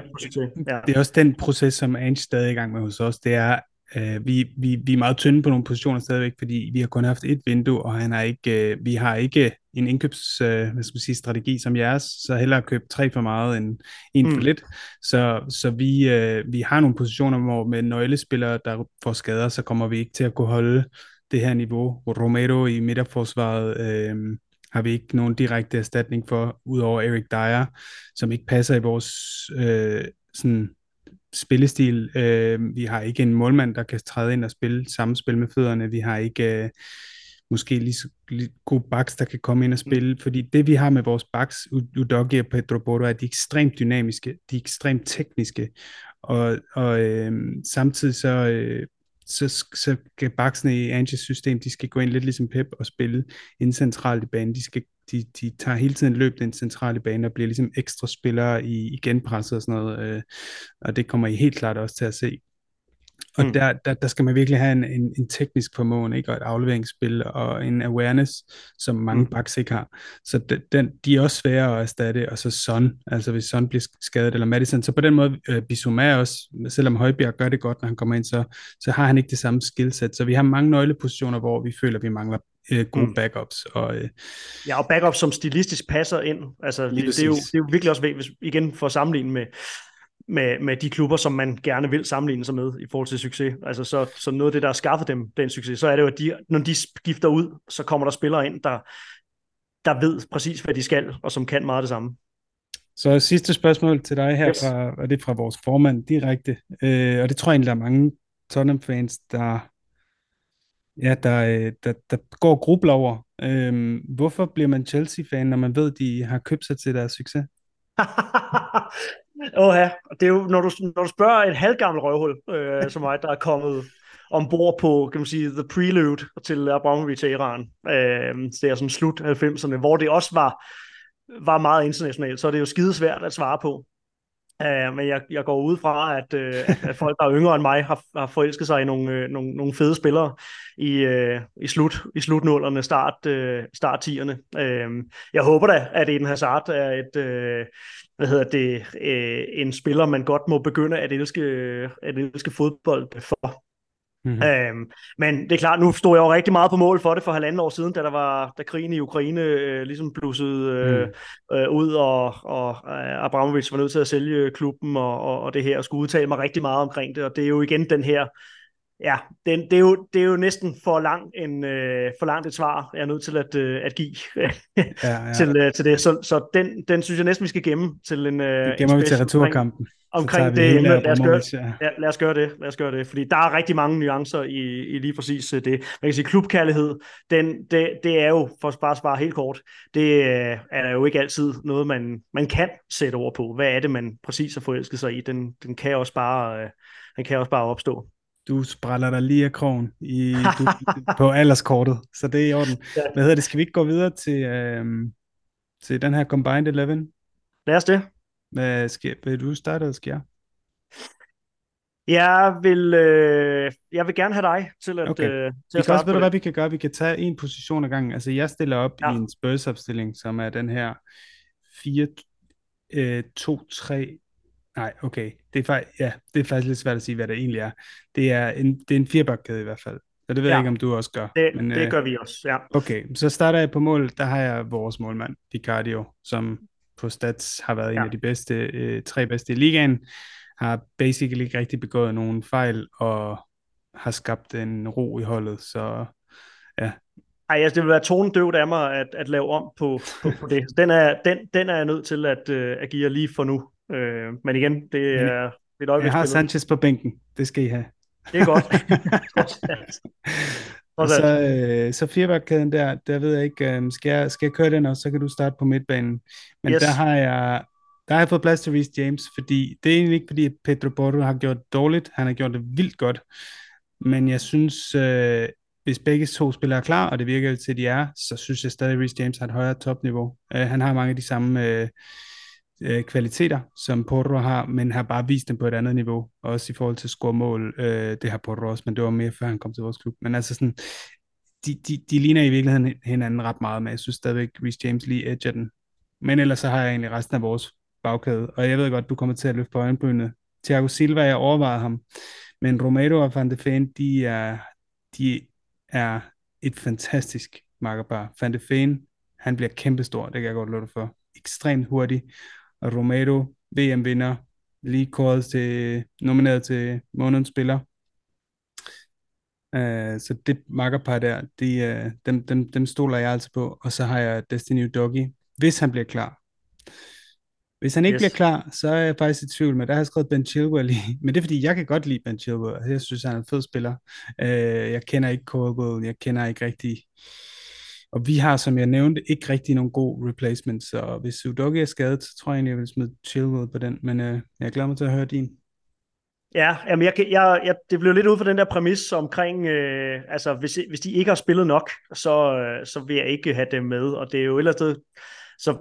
Speaker 2: ja. det er også den proces, som Ange stadig er i gang med hos os. Det er, øh, vi, vi, vi er meget tynde på nogle positioner stadigvæk, fordi vi har kun haft et vindue, og han har ikke, øh, vi har ikke en indkøbs øh, hvad skal man sige, strategi som jeres, så hellere købe tre for meget end en for mm. lidt. Så, så vi, øh, vi har nogle positioner, hvor med nøglespillere, der får skader, så kommer vi ikke til at kunne holde det her niveau. Romero i midterforsvaret øh, har vi ikke nogen direkte erstatning for, udover Erik Dyer, som ikke passer i vores øh, sådan spillestil. Øh, vi har ikke en målmand, der kan træde ind og spille samme spil med fødderne. Vi har ikke øh, måske lige så lige gode backs, der kan komme ind og spille. Mm. Fordi det, vi har med vores backs, Udogi og Pedro Porto, er, at de er ekstremt dynamiske, de er ekstremt tekniske. Og, og øh, samtidig så, øh, så, så skal baksene i Anges system, de skal gå ind lidt ligesom Pep og spille ind central i banen. De, skal, de, de tager hele tiden løb den centrale bane og bliver ligesom ekstra spillere i, i genpresset og sådan noget. Øh, og det kommer I helt klart også til at se. Og mm. der, der, der skal man virkelig have en, en, en teknisk formåen, ikke? og et afleveringsspil, og en awareness, som mange mm. backs ikke har. Så de, den, de er også svære at erstatte, og så Son, altså hvis Son bliver skadet, eller Madison. Så på den måde, øh, Bissouma også, selvom Højbjerg gør det godt, når han kommer ind, så, så har han ikke det samme skillset. Så vi har mange nøglepositioner, hvor vi føler, at vi mangler øh, gode mm. backups. Og, øh,
Speaker 1: ja, og backups, som stilistisk passer ind. Altså, det, det, er jo, det er jo virkelig også, hvis, igen for at sammenligne med, med, med de klubber, som man gerne vil sammenligne sig med i forhold til succes. Altså så, så noget af det, der har skaffet dem den succes, så er det jo, at de, når de skifter ud, så kommer der spillere ind, der, der ved præcis, hvad de skal, og som kan meget det samme.
Speaker 2: Så sidste spørgsmål til dig her, yes. fra, og det er fra vores formand direkte, øh, og det tror jeg egentlig, der er mange Tottenham-fans, der, ja, der, øh, der, der går grubler over. Øh, hvorfor bliver man Chelsea-fan, når man ved, de har købt sig til deres succes?
Speaker 1: Åh ja, det er jo, når du, når du spørger et halvgammelt røvhul, øh, som mig, der er kommet ombord på, kan man sige, the prelude til Abramovich-æraen. Øh, det er sådan slut 90'erne, hvor det også var, var meget internationalt, så er det jo skidesvært at svare på. Uh, men jeg, jeg går ud fra, at, uh, at folk, der er yngre end mig, har, har forelsket sig i nogle, uh, nogle, nogle fede spillere i, uh, i, slut, i slutnullerne, start, uh, start 10'erne. Uh, jeg håber da, at Eden Hazard er et, uh, hvad hedder det, uh, en spiller, man godt må begynde at elske, at elske fodbold for. Mm-hmm. Øhm, men det er klart, nu stod jeg jo rigtig meget på mål for det for halvanden år siden, da der var da krigen i Ukraine øh, ligesom blussede øh, mm. øh, ud, og, og øh, Abramovic var nødt til at sælge klubben og, og, og det her, og skulle udtale mig rigtig meget omkring det, og det er jo igen den her Ja, det, det, er jo, det er jo næsten for langt, en, øh, for langt et svar, jeg er nødt til at, øh, at give ja, ja. til, øh, til det. Så, så den, den synes jeg næsten, vi skal gemme til en... Øh,
Speaker 2: det gemmer en vi til returkampen.
Speaker 1: Omkring det. Lad os, gøre, ja, lad os gøre det. Lad os gøre det. Fordi der er rigtig mange nuancer i, i lige præcis øh, det. Man kan sige, klubkærlighed, den, det, det er jo, for at bare svare helt kort, det øh, er der jo ikke altid noget, man, man kan sætte ord på. Hvad er det, man præcis har forelsket sig i? Den, den, kan, også bare, øh, den kan også bare opstå
Speaker 2: du spræller dig lige af krogen i, du, på alderskortet, så det er i orden. Hvad hedder det? Skal vi ikke gå videre til, øhm, til den her Combined 11?
Speaker 1: Lad os det.
Speaker 2: Hvad skal, vil du starte, eller skal jeg?
Speaker 1: Jeg vil, øh, jeg vil gerne have dig til at,
Speaker 2: Okay.
Speaker 1: øh, til
Speaker 2: Vi
Speaker 1: at
Speaker 2: kan også, ved du hvad vi kan gøre? Vi kan tage en position ad gangen. Altså jeg stiller op
Speaker 1: Ja.
Speaker 2: i en Spurs-opstilling, som er den her 4, øh, 2, 3, nej, okay. Det er, faktisk, ja, det er faktisk lidt svært at sige, hvad det egentlig er. Det er en, det er en firebakkæde i hvert fald. Så det ved
Speaker 1: Ja.
Speaker 2: jeg ikke, om du også gør.
Speaker 1: Det,
Speaker 2: Men,
Speaker 1: det
Speaker 2: øh,
Speaker 1: gør vi også, ja.
Speaker 2: Okay, så starter jeg på mål. Der har jeg vores målmand, Picardio, som på stats har været en
Speaker 1: Ja.
Speaker 2: af de bedste, øh, tre bedste i ligaen. Har basically ikke rigtig begået nogen fejl, og har skabt en ro i holdet. Så ja,
Speaker 1: Ej, altså, det vil være tonedøvt af mig at, at lave om på, på, på det. Den er, den, den er jeg nødt til at, øh, at give jer lige for nu. Øh, men igen, det er et
Speaker 2: jeg har. Sanchez på bænken. Det skal I have.
Speaker 1: Det er godt.
Speaker 2: Og så, øh, så firebakkæden der, der ved jeg ikke, øh, skal, jeg, skal jeg køre den også, så kan du starte på midtbanen. Men
Speaker 1: Yes.
Speaker 2: der har jeg der har jeg fået plads til Reece James, fordi det er egentlig ikke fordi, at Pedro Porro har gjort det dårligt, han har gjort det vildt godt, men jeg synes, øh, hvis begge to spillere er klar, og det virker jo til, at de er, så synes jeg stadig, at Reece James har et højere topniveau. Øh, han har mange af de samme øh, øh, kvaliteter, som Porro har, men har bare vist dem på et andet niveau, også i forhold til at score mål. Øh, det har Porro også, men det var mere før han kom til vores klub. Men altså sådan, de, de, de ligner i virkeligheden hinanden ret meget, men jeg synes stadigvæk, Reece James lige edger den. Men ellers så har jeg egentlig resten af vores bagkæde, og jeg ved godt, du kommer til at løfte på øjenbrynet. Thiago Silva, jeg overvejede ham, men Romero og Van de Ven, de er, de er et fantastisk makkerpar. Van de Ven, han bliver kæmpestor, det kan jeg godt love dig for. Ekstremt hurtig, og Romero, VM-vinder, lige kåret til, nomineret til månedens spiller. Uh, så det makkerpar der, de, uh, dem, dem, dem stoler jeg altså på. Og så har jeg Destiny Doggy, hvis han bliver klar. Hvis han ikke
Speaker 1: Yes.
Speaker 2: bliver klar, så er jeg faktisk i tvivl, men der har jeg skrevet Ben Chilwell i. Men det er fordi, jeg kan godt lide Ben Chilwell. Altså, Jeg synes, han er en fed spiller. Uh, jeg kender ikke Colwell, jeg kender ikke rigtig... Og vi har, som jeg nævnte, ikke rigtig nogen god replacement, så hvis Udogi er skadet, så tror jeg egentlig, jeg vil smide Chilwell på den, men øh, jeg glæder mig til at høre din.
Speaker 1: Ja, jamen jeg, kan- jeg, jeg, det blev lidt ud fra den der præmis omkring, øh, altså hvis, hvis de ikke har spillet nok, så, øh, så vil jeg ikke have dem med, og det er jo et eller andet så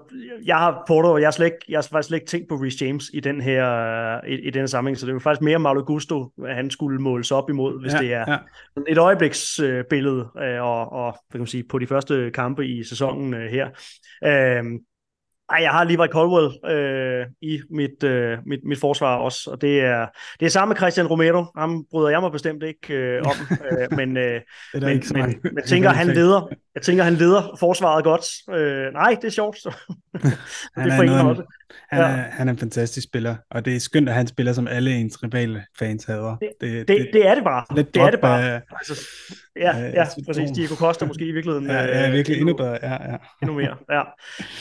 Speaker 1: jeg har Porto, og jeg har, slet ikke, jeg har faktisk slet ikke tænkt på Reece James i den her, øh, i, i den her sammenhæng, så det er jo faktisk mere Malo Gusto, at han skulle måles op imod, hvis
Speaker 2: ja,
Speaker 1: det er
Speaker 2: Ja.
Speaker 1: et øjebliksbillede, øh, og, og hvad kan man sige, på de første kampe i sæsonen øh, her. Øh, ej, jeg har lige været Colwell øh, i mit, øh, mit, mit forsvar også, og det er, det er samme med Christian Romero. Ham bryder jeg mig bestemt ikke øh, om, øh, men, øh, men, men, men tænker, han leder, jeg tænker, han leder forsvaret godt. Øh, nej, det er sjovt. Så.
Speaker 2: Han
Speaker 1: det
Speaker 2: er, noget, han, er,
Speaker 1: Ja.
Speaker 2: han er en fantastisk spiller, og det er skønt, at han spiller, som alle ens rivale fans hader.
Speaker 1: Det-
Speaker 2: det,
Speaker 1: Det, det er det bare.
Speaker 2: lidt
Speaker 1: Det er det bare.
Speaker 2: af-
Speaker 1: Altså, ja,
Speaker 2: af
Speaker 1: ja,
Speaker 2: symptom.
Speaker 1: præcis. Diego Costa måske i virkeligheden.
Speaker 2: Ja, ja,
Speaker 1: øh,
Speaker 2: virkelig endnu
Speaker 1: endnu-
Speaker 2: bedre. Ja, ja.
Speaker 1: endnu mere. Ja,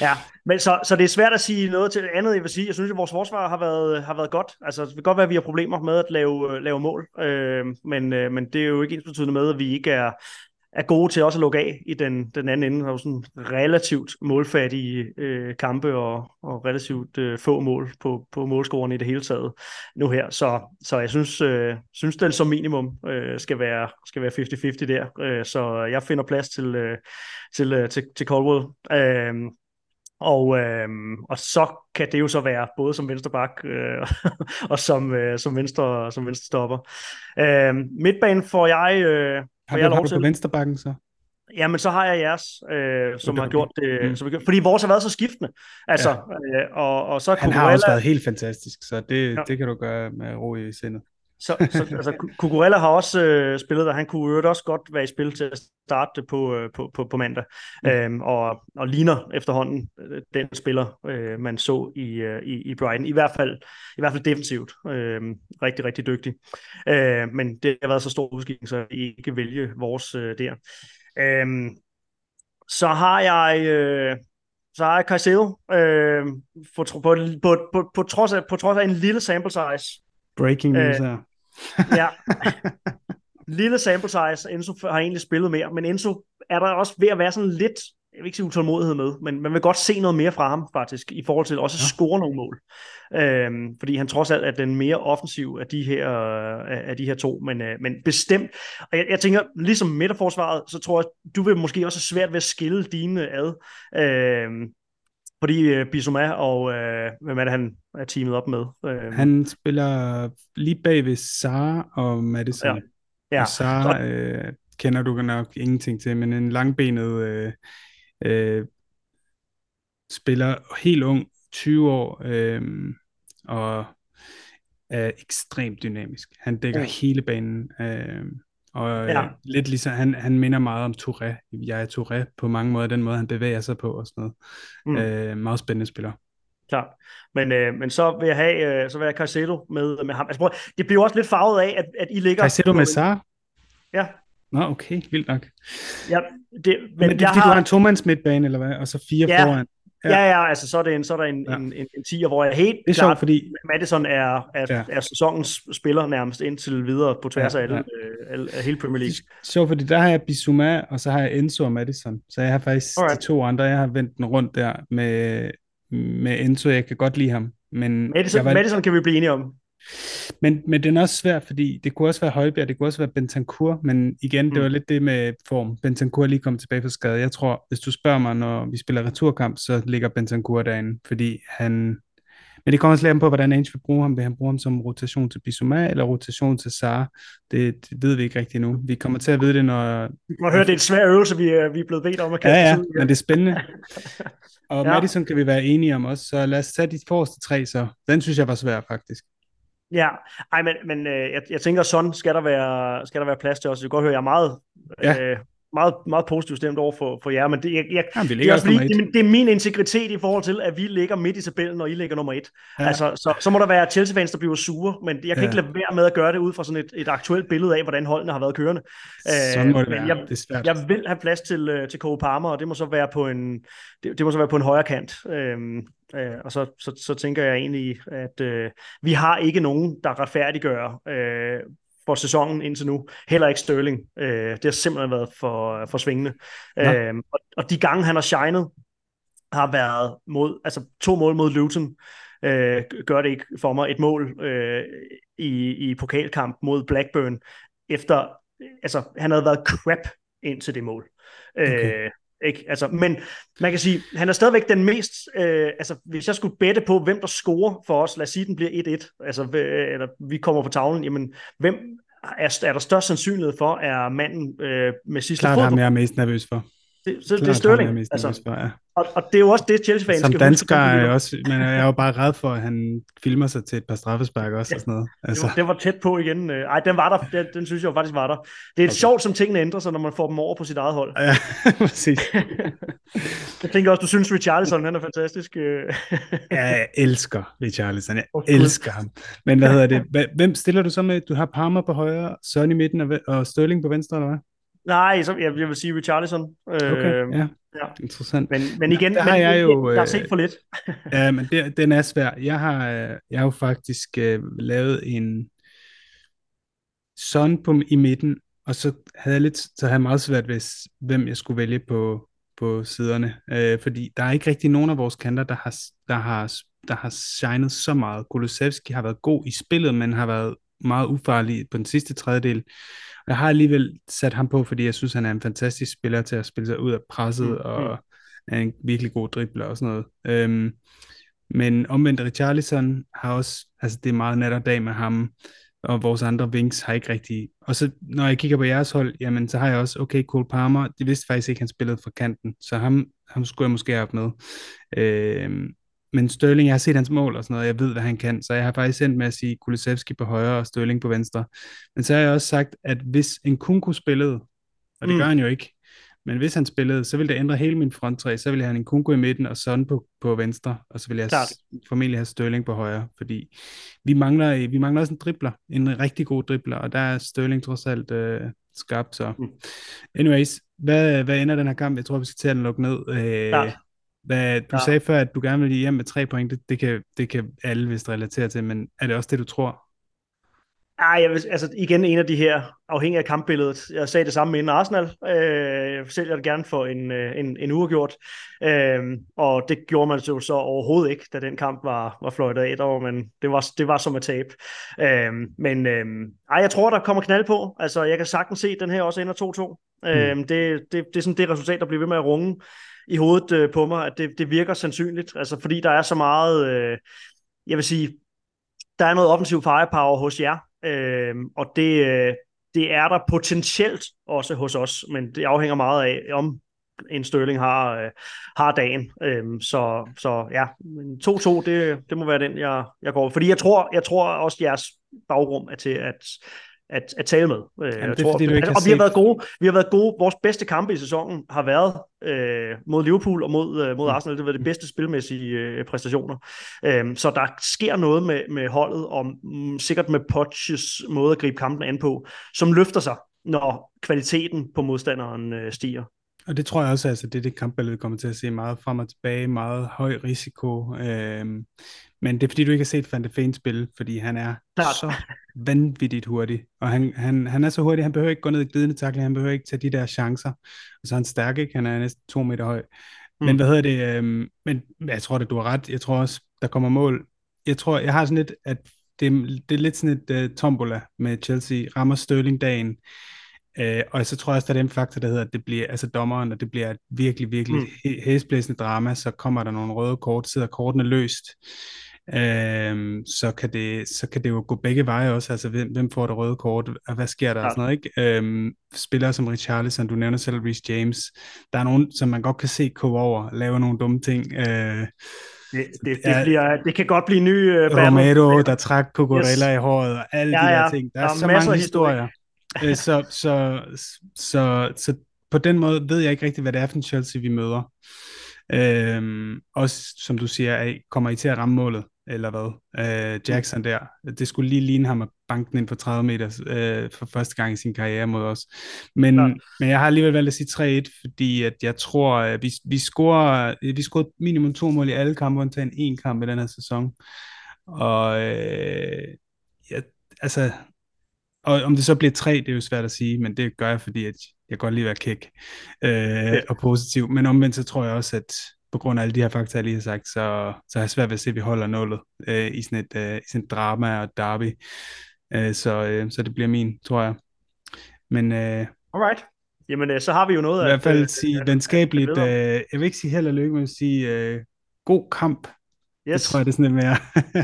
Speaker 1: ja. Men så, så det er svært at sige noget til andet. Jeg vil sige, jeg synes, at vores forsvar har været, har været godt. Altså, det kan godt være, at vi har problemer med at lave, lave mål, øh, men, øh, men det er jo ikke ens betydende med, at vi ikke er, er gode til også at lukke af i den, den anden ende. Der er jo sådan relativt målfattige øh, kampe og, og relativt øh, få mål på, på målscoren i det hele taget nu her. Så, så jeg synes, øh, synes den som minimum øh, skal være skal være 50-50 der. Øh, så jeg finder plads til, øh, til, øh, til, til Caldwell. Øh, og, øh, og så kan det jo så være både som vensterbak øh, og som, øh, som, venstre, som venstre stopper. Øh, midtbanen får jeg, øh,
Speaker 2: har,
Speaker 1: jeg
Speaker 2: du, har
Speaker 1: lov
Speaker 2: du
Speaker 1: til.
Speaker 2: på vensterbakken så?
Speaker 1: Jamen, så har jeg jeres, øh, som
Speaker 2: Okay,
Speaker 1: har gjort det.
Speaker 2: Mm.
Speaker 1: Som har fordi vores har været så skiftende. Altså, ja. øh, og, og så
Speaker 2: Han har
Speaker 1: Cucurella-
Speaker 2: også været helt fantastisk, så det,
Speaker 1: Ja.
Speaker 2: det kan du gøre med ro i sindet.
Speaker 1: Så, så altså, Cucurella har også øh, spillet, og han kunne jo også godt være i spil til at starte på, øh, på, på, på mandag.
Speaker 2: Mm.
Speaker 1: Øhm, og, og ligner efterhånden øh, den spiller, øh, man så i, øh, i, i Brighton. I hvert fald, i hvert fald defensivt. Øh, rigtig, rigtig dygtig. Øh, men det har været så stor udskikning, så I ikke vælge vores øh, der. Øh, så har jeg... Øh, så har jeg Caicedo, øh, på, på, på, på, på, trods af, på trods af en lille sample size,
Speaker 2: Breaking news
Speaker 1: Øh,
Speaker 2: her.
Speaker 1: Ja. Lille sample size. Enzo har egentlig spillet mere, men Enzo er der også ved at være sådan lidt, jeg vil ikke sige utålmodighed med, men man vil godt se noget mere fra ham faktisk, i forhold til også at score nogle mål. Øhm, fordi han trods alt er den mere offensiv af de her, af, af de her to, men, øh, men bestemt. Og jeg, jeg tænker, ligesom midterforsvaret, så tror jeg, du vil måske også have svært ved at skille dine ad. Øhm, fordi uh, Bissouma og uh, hvem er det, han er teamet op med? Uh,
Speaker 2: Han spiller lige bag ved Sara og Madison.
Speaker 1: Ja. ja.
Speaker 2: Og Sara øh, kender du nok ingenting til, men en langbenet øh, øh, spiller helt ung, 20 år, øh, og er ekstremt dynamisk. Han dækker
Speaker 1: Mm.
Speaker 2: hele banen, øh, og
Speaker 1: Ja.
Speaker 2: ja. lidt ligesom, han, han minder meget om Touré. Jeg er Touré på mange måder, den måde han bevæger sig på og sådan noget.
Speaker 1: Mm.
Speaker 2: Øh, meget spændende spiller.
Speaker 1: Klart. Men, øh, men så vil jeg have, øh, så vil jeg Caicedo med, med ham. Altså, prøv, det bliver også lidt farvet af, at, at I ligger...
Speaker 2: Caicedo med Sara?
Speaker 1: Ja,
Speaker 2: Nå, okay, vildt nok.
Speaker 1: ja, det, men,
Speaker 2: Men, men det er
Speaker 1: jeg
Speaker 2: fordi,
Speaker 1: har,
Speaker 2: du har en tomands midtbane, eller hvad? Og så fire
Speaker 1: Ja.
Speaker 2: foran.
Speaker 1: Ja, ja, altså så er, det en, så er der en,
Speaker 2: Ja.
Speaker 1: en, en, en tiger, hvor jeg helt
Speaker 2: Det er
Speaker 1: klart,
Speaker 2: sjovt, fordi
Speaker 1: Madison er, er,
Speaker 2: Ja.
Speaker 1: er sæsonens spiller nærmest indtil videre på tværs
Speaker 2: Ja,
Speaker 1: af, alle,
Speaker 2: ja.
Speaker 1: øh, alle, af hele Premier
Speaker 2: det
Speaker 1: League.
Speaker 2: er sjovt, fordi der har jeg Bissouma, og så har jeg Enzo og Madison. Så jeg har faktisk
Speaker 1: Alright.
Speaker 2: de to andre, jeg har vendt den rundt der med, med Enzo. Jeg kan godt lide ham. Men,
Speaker 1: Madison,
Speaker 2: var,
Speaker 1: Madison kan vi blive enige om.
Speaker 2: Men, men den er også svær, fordi det kunne også være Højbjerg, det kunne også være Bentancur, men igen, det
Speaker 1: Mm.
Speaker 2: var lidt det med form. Bentancur er lige kommet tilbage fra skade. Jeg tror, hvis du spørger mig, når vi spiller returkamp, så ligger Bentancur derinde, fordi han... Men det kommer også lidt an på, hvordan Ange vil bruge ham. Vil han bruge ham som rotation til Bissouma, eller rotation til Sara? Det, det ved vi ikke rigtigt nu. Vi kommer til at vide det, når,
Speaker 1: Vi må høre, det er en svær øvelse, vi er, vi er blevet bedt om at
Speaker 2: Ja,
Speaker 1: kaste
Speaker 2: ja,
Speaker 1: i.
Speaker 2: men det er spændende. Og
Speaker 1: Ja.
Speaker 2: ja. Madison kan vi være enige om også, så lad os tage de forreste tre så. Den synes jeg var svær faktisk.
Speaker 1: Ja, ej, men, men øh, jeg, jeg tænker, sådan skal der være, skal der være plads til os. Jeg kan godt høre, jeg er meget,
Speaker 2: Ja.
Speaker 1: øh, meget, meget positivt stemt over for, for jer, men det, jeg, jeg,
Speaker 2: Jamen, vi
Speaker 1: det, er også fordi, det,
Speaker 2: et.
Speaker 1: det er min integritet i forhold til, at vi ligger midt i tabellen, og I ligger nummer et. Ja. Altså, så, så må der være Chelsea-fans, der bliver sure, men jeg kan
Speaker 2: Ja.
Speaker 1: ikke lade være med at gøre det ud fra sådan et, et aktuelt billede af, hvordan holdene har været kørende.
Speaker 2: Sådan må det
Speaker 1: men
Speaker 2: være.
Speaker 1: Jeg,
Speaker 2: det er svært.
Speaker 1: jeg vil have plads til, øh, til Cole Palmer, og det må så være på en, det, det må så være på en højre kant. Øhm, øh, og så, så, så tænker jeg egentlig, at øh, vi har ikke nogen, der retfærdiggør øh, for sæsonen indtil nu. Heller ikke Sterling. Øh, det har simpelthen været for, for svingende.
Speaker 2: Nå.
Speaker 1: Øh, og, og de gange, han har shined, har været mod, altså to mål mod Luton, øh, gør det ikke for mig. Et mål øh, i, i pokalkamp mod Blackburn, efter, altså han havde været crap ind til det mål.
Speaker 2: Okay.
Speaker 1: Øh, ikke? Altså, men man kan sige, han er stadigvæk den mest, øh, altså hvis jeg skulle bette på, hvem der scorer for os, lad os sige, den bliver 1-1, altså øh, eller vi kommer på tavlen, jamen hvem er, er der størst sandsynlighed for, er manden øh, med sidste
Speaker 2: Klart ham,
Speaker 1: fod?
Speaker 2: jeg er mest nervøs for.
Speaker 1: Det, så det er
Speaker 2: Klart er
Speaker 1: Sterling. Altså,
Speaker 2: for, ja.
Speaker 1: og, og det er jo også det, Chelsea-fans
Speaker 2: Som
Speaker 1: skal
Speaker 2: dansker
Speaker 1: huske.
Speaker 2: er også, men jeg er jo bare red for, at han filmer sig til et par straffespark også og sådan noget.
Speaker 1: Altså. Jo, det var tæt på igen. Øh, Ej, den var der. Den, den synes jeg jo faktisk var der. Det er okay.
Speaker 2: Okay.
Speaker 1: sjovt, som tingene ændrer sig, når man får dem over på sit eget hold.
Speaker 2: ja, præcis.
Speaker 1: jeg tænker også, du synes, Richarlison, han er fantastisk. øh.
Speaker 2: Ja, jeg elsker Richarlison. Jeg
Speaker 1: Gud.
Speaker 2: elsker ham. Men hvad hedder det? Hvem stiller du så med? Du har Palmer på højre, Son i midten og Sterling på venstre, eller hvad?
Speaker 1: Nej, så, jeg, jeg vil sige Richarlison. Øh,
Speaker 2: Okay, ja.
Speaker 1: ja.
Speaker 2: Interessant.
Speaker 1: Men, men igen,
Speaker 2: Der har
Speaker 1: men,
Speaker 2: jeg jo,
Speaker 1: der er
Speaker 2: øh,
Speaker 1: set for lidt.
Speaker 2: Ja, men det, den er svær. Jeg har, øh, jeg har jo faktisk øh, lavet en Son på, i midten, og så havde jeg lidt, så havde jeg meget svært ved, hvem jeg skulle vælge på, på siderne. Øh, fordi der er ikke rigtig nogen af vores kanter, der har, der har, der har shined så meget. Kulusevski har været god i spillet, men har været meget ufarlig på den sidste tredjedel. Jeg har alligevel sat ham på, fordi jeg synes, han er en fantastisk spiller til at spille sig ud af presset,
Speaker 1: Mm,
Speaker 2: mm, og er en virkelig god dribler og sådan noget. Øhm, men omvendt Richarlison har også, altså det er meget nat og dag med ham, og vores andre wings har ikke rigtig, og så når jeg kigger på jeres hold, jamen så har jeg også, okay, Cole Palmer, det vidste faktisk ikke, han spillede fra kanten, så ham, ham skulle jeg måske have haft med. Øhm, men Sterling, jeg har set hans mål og sådan noget, jeg ved, hvad han kan, så jeg har faktisk endt med at sige Kulusevski på højre og Sterling på venstre. Men så har jeg også sagt, at hvis en Kunku spillede, og det
Speaker 1: Mm.
Speaker 2: gør han jo ikke, men hvis han spillede, så ville det ændre hele min fronttræ. Så ville have en Kunku i midten og Son på, på venstre, og så ville jeg
Speaker 1: Klart.
Speaker 2: formentlig have Sterling på højre, fordi vi mangler, vi mangler også en dribler, en rigtig god dribler, og der er Sterling trods alt øh, skarp. Så.
Speaker 1: Mm.
Speaker 2: Anyways, hvad, hvad ender den her kamp? Jeg tror, vi skal til at den lukke ned. Øh,
Speaker 1: Klart.
Speaker 2: Hvad, du
Speaker 1: Ja.
Speaker 2: sagde før, at du gerne vil hjem med tre point. Det, det, kan, det kan alle vist relatere til, men er det også det, du tror?
Speaker 1: Ej, jeg vil, altså igen en af de her, afhængig af kampbilledet. Jeg sagde det samme med inden Arsenal. Øh, jeg sælger det gerne for en, øh, en, en uafgjort. Øh, og det gjorde man jo så overhovedet ikke, da den kamp var, var fløjtet af. Der var, men det var, det var som at tabe. Øh, men øh, ej, jeg tror, der kommer knald på. Altså, jeg kan sagtens se, at den her også ender 2-2. Mm. Øh, det, det, det er sådan det resultat, der bliver ved med at runge i hovedet øh, på mig, at det, det virker sandsynligt. Altså, fordi der er så meget... Øh, jeg vil sige, der er noget offensiv firepower hos jer, øh, og det, øh, det er der potentielt også hos os, men det afhænger meget af, om en Sterling har, øh, har dagen. Øh, så, så ja, 2-2, det, det må være den, jeg, jeg går. Fordi jeg tror, jeg tror også, jeres bagrum er til at, at, at tale med.
Speaker 2: Øh, Jamen,
Speaker 1: jeg
Speaker 2: det fordi, du ikke
Speaker 1: og vi har været gode. Vi har været gode. Vores bedste kampe i sæsonen har været øh, mod Liverpool og mod, øh, mod mm. Arsenal. Det har været de bedste spilmæssige øh, præstationer. Øh, så der sker noget med, med holdet, og mm, sikkert med Potches måde at gribe kampen an på, som løfter sig, når kvaliteten på modstanderen øh, stiger.
Speaker 2: Og det tror jeg også, altså, det er det kampbillede, kommer til at se meget frem og tilbage, meget høj risiko. Øhm, men det er fordi, du ikke har set Van de Feen spille, fordi han er Klart. så vanvittigt hurtig. Og han, han, han er så hurtig, han behøver ikke gå ned i glidende takling, han behøver ikke tage de der chancer. Og så er han stærk, ikke? Han er næsten to meter høj. Mm. Men hvad hedder det? Øhm, men jeg tror at du har ret. Jeg tror også, der kommer mål. Jeg tror, jeg har sådan lidt, at det, det er lidt sådan et uh, tombola med Chelsea. Rammer Sterling dagen Øh, og så tror jeg også, der er den faktor, der hedder, at det bliver, altså dommeren, og det bliver et virkelig, virkelig mm. hæsblæsende drama, så kommer der nogle røde kort, sidder kortene løst. Øh, så, kan det, så kan det jo gå begge veje også, altså hvem, hvem får det røde kort, og hvad sker der ja. og sådan noget, ikke? Øh, spillere som Richarlison, du nævner selv Rhys James, der er nogen, som man godt kan se gå over, lave nogle dumme ting. Øh,
Speaker 1: det, det, det, bliver, det kan godt blive ny uh,
Speaker 2: Romero, der trak Cucurella yes. i håret, og alle ja, de der ting. Der, der er, er så mange historier. Historie. Øh, så, så, så, så på den måde ved jeg ikke rigtig, hvad det er for en Chelsea, vi møder. Øhm, også som du siger, kommer I til at ramme målet, eller hvad? Øh, Jackson der, det skulle lige ligne ham at banke den ind på 30 meter øh, for første gang i sin karriere mod os. Men, ja. men jeg har alligevel valgt at sige 3-1, fordi at jeg tror, at vi, vi scorer, vi scorer minimum to mål i alle kampe, undtagen en kamp i den her sæson. Og øh, ja, altså, og om det så bliver tre, det er jo svært at sige, men det gør jeg, fordi at jeg godt lide at være kæk øh, ja. og positiv. Men omvendt så tror jeg også, at på grund af alle de her fakta, jeg lige har sagt, så, så har jeg svært ved at se, at vi holder nullet øh, i, sådan et, øh, i sådan et drama og derby. Øh, så, øh, så det bliver min, tror jeg. Men, øh,
Speaker 1: Alright. Jamen, øh, så har vi jo noget
Speaker 2: I hvert fald at, sige at, venskabeligt, øh, jeg vil ikke sige held og lykke, men sige øh, god kamp Yes. Det tror jeg, det er sådan lidt mere.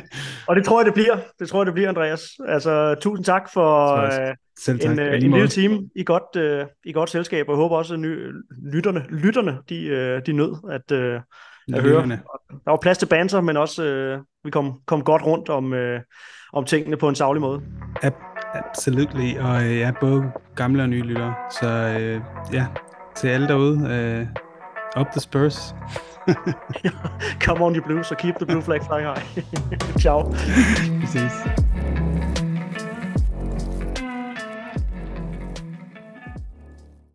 Speaker 1: og det tror jeg, det bliver. Det tror jeg, det bliver, Andreas. Altså, tusind tak for øh, Selv tak. en, øh, en lille time i godt, øh, i godt selskab, og jeg håber også, at ny, lytterne, lytterne de, øh, de nød at, øh, at høre. Der var plads til banter, men også øh, vi kom, kom godt rundt om, øh, om tingene på en savlig måde.
Speaker 2: Absolut, og øh, ja, både gamle og nye lyttere. Så øh, ja, til alle derude, øh, up the Spurs.
Speaker 1: Come on, you blues, so keep the blue flag flying high. Ciao.
Speaker 2: Vi ses.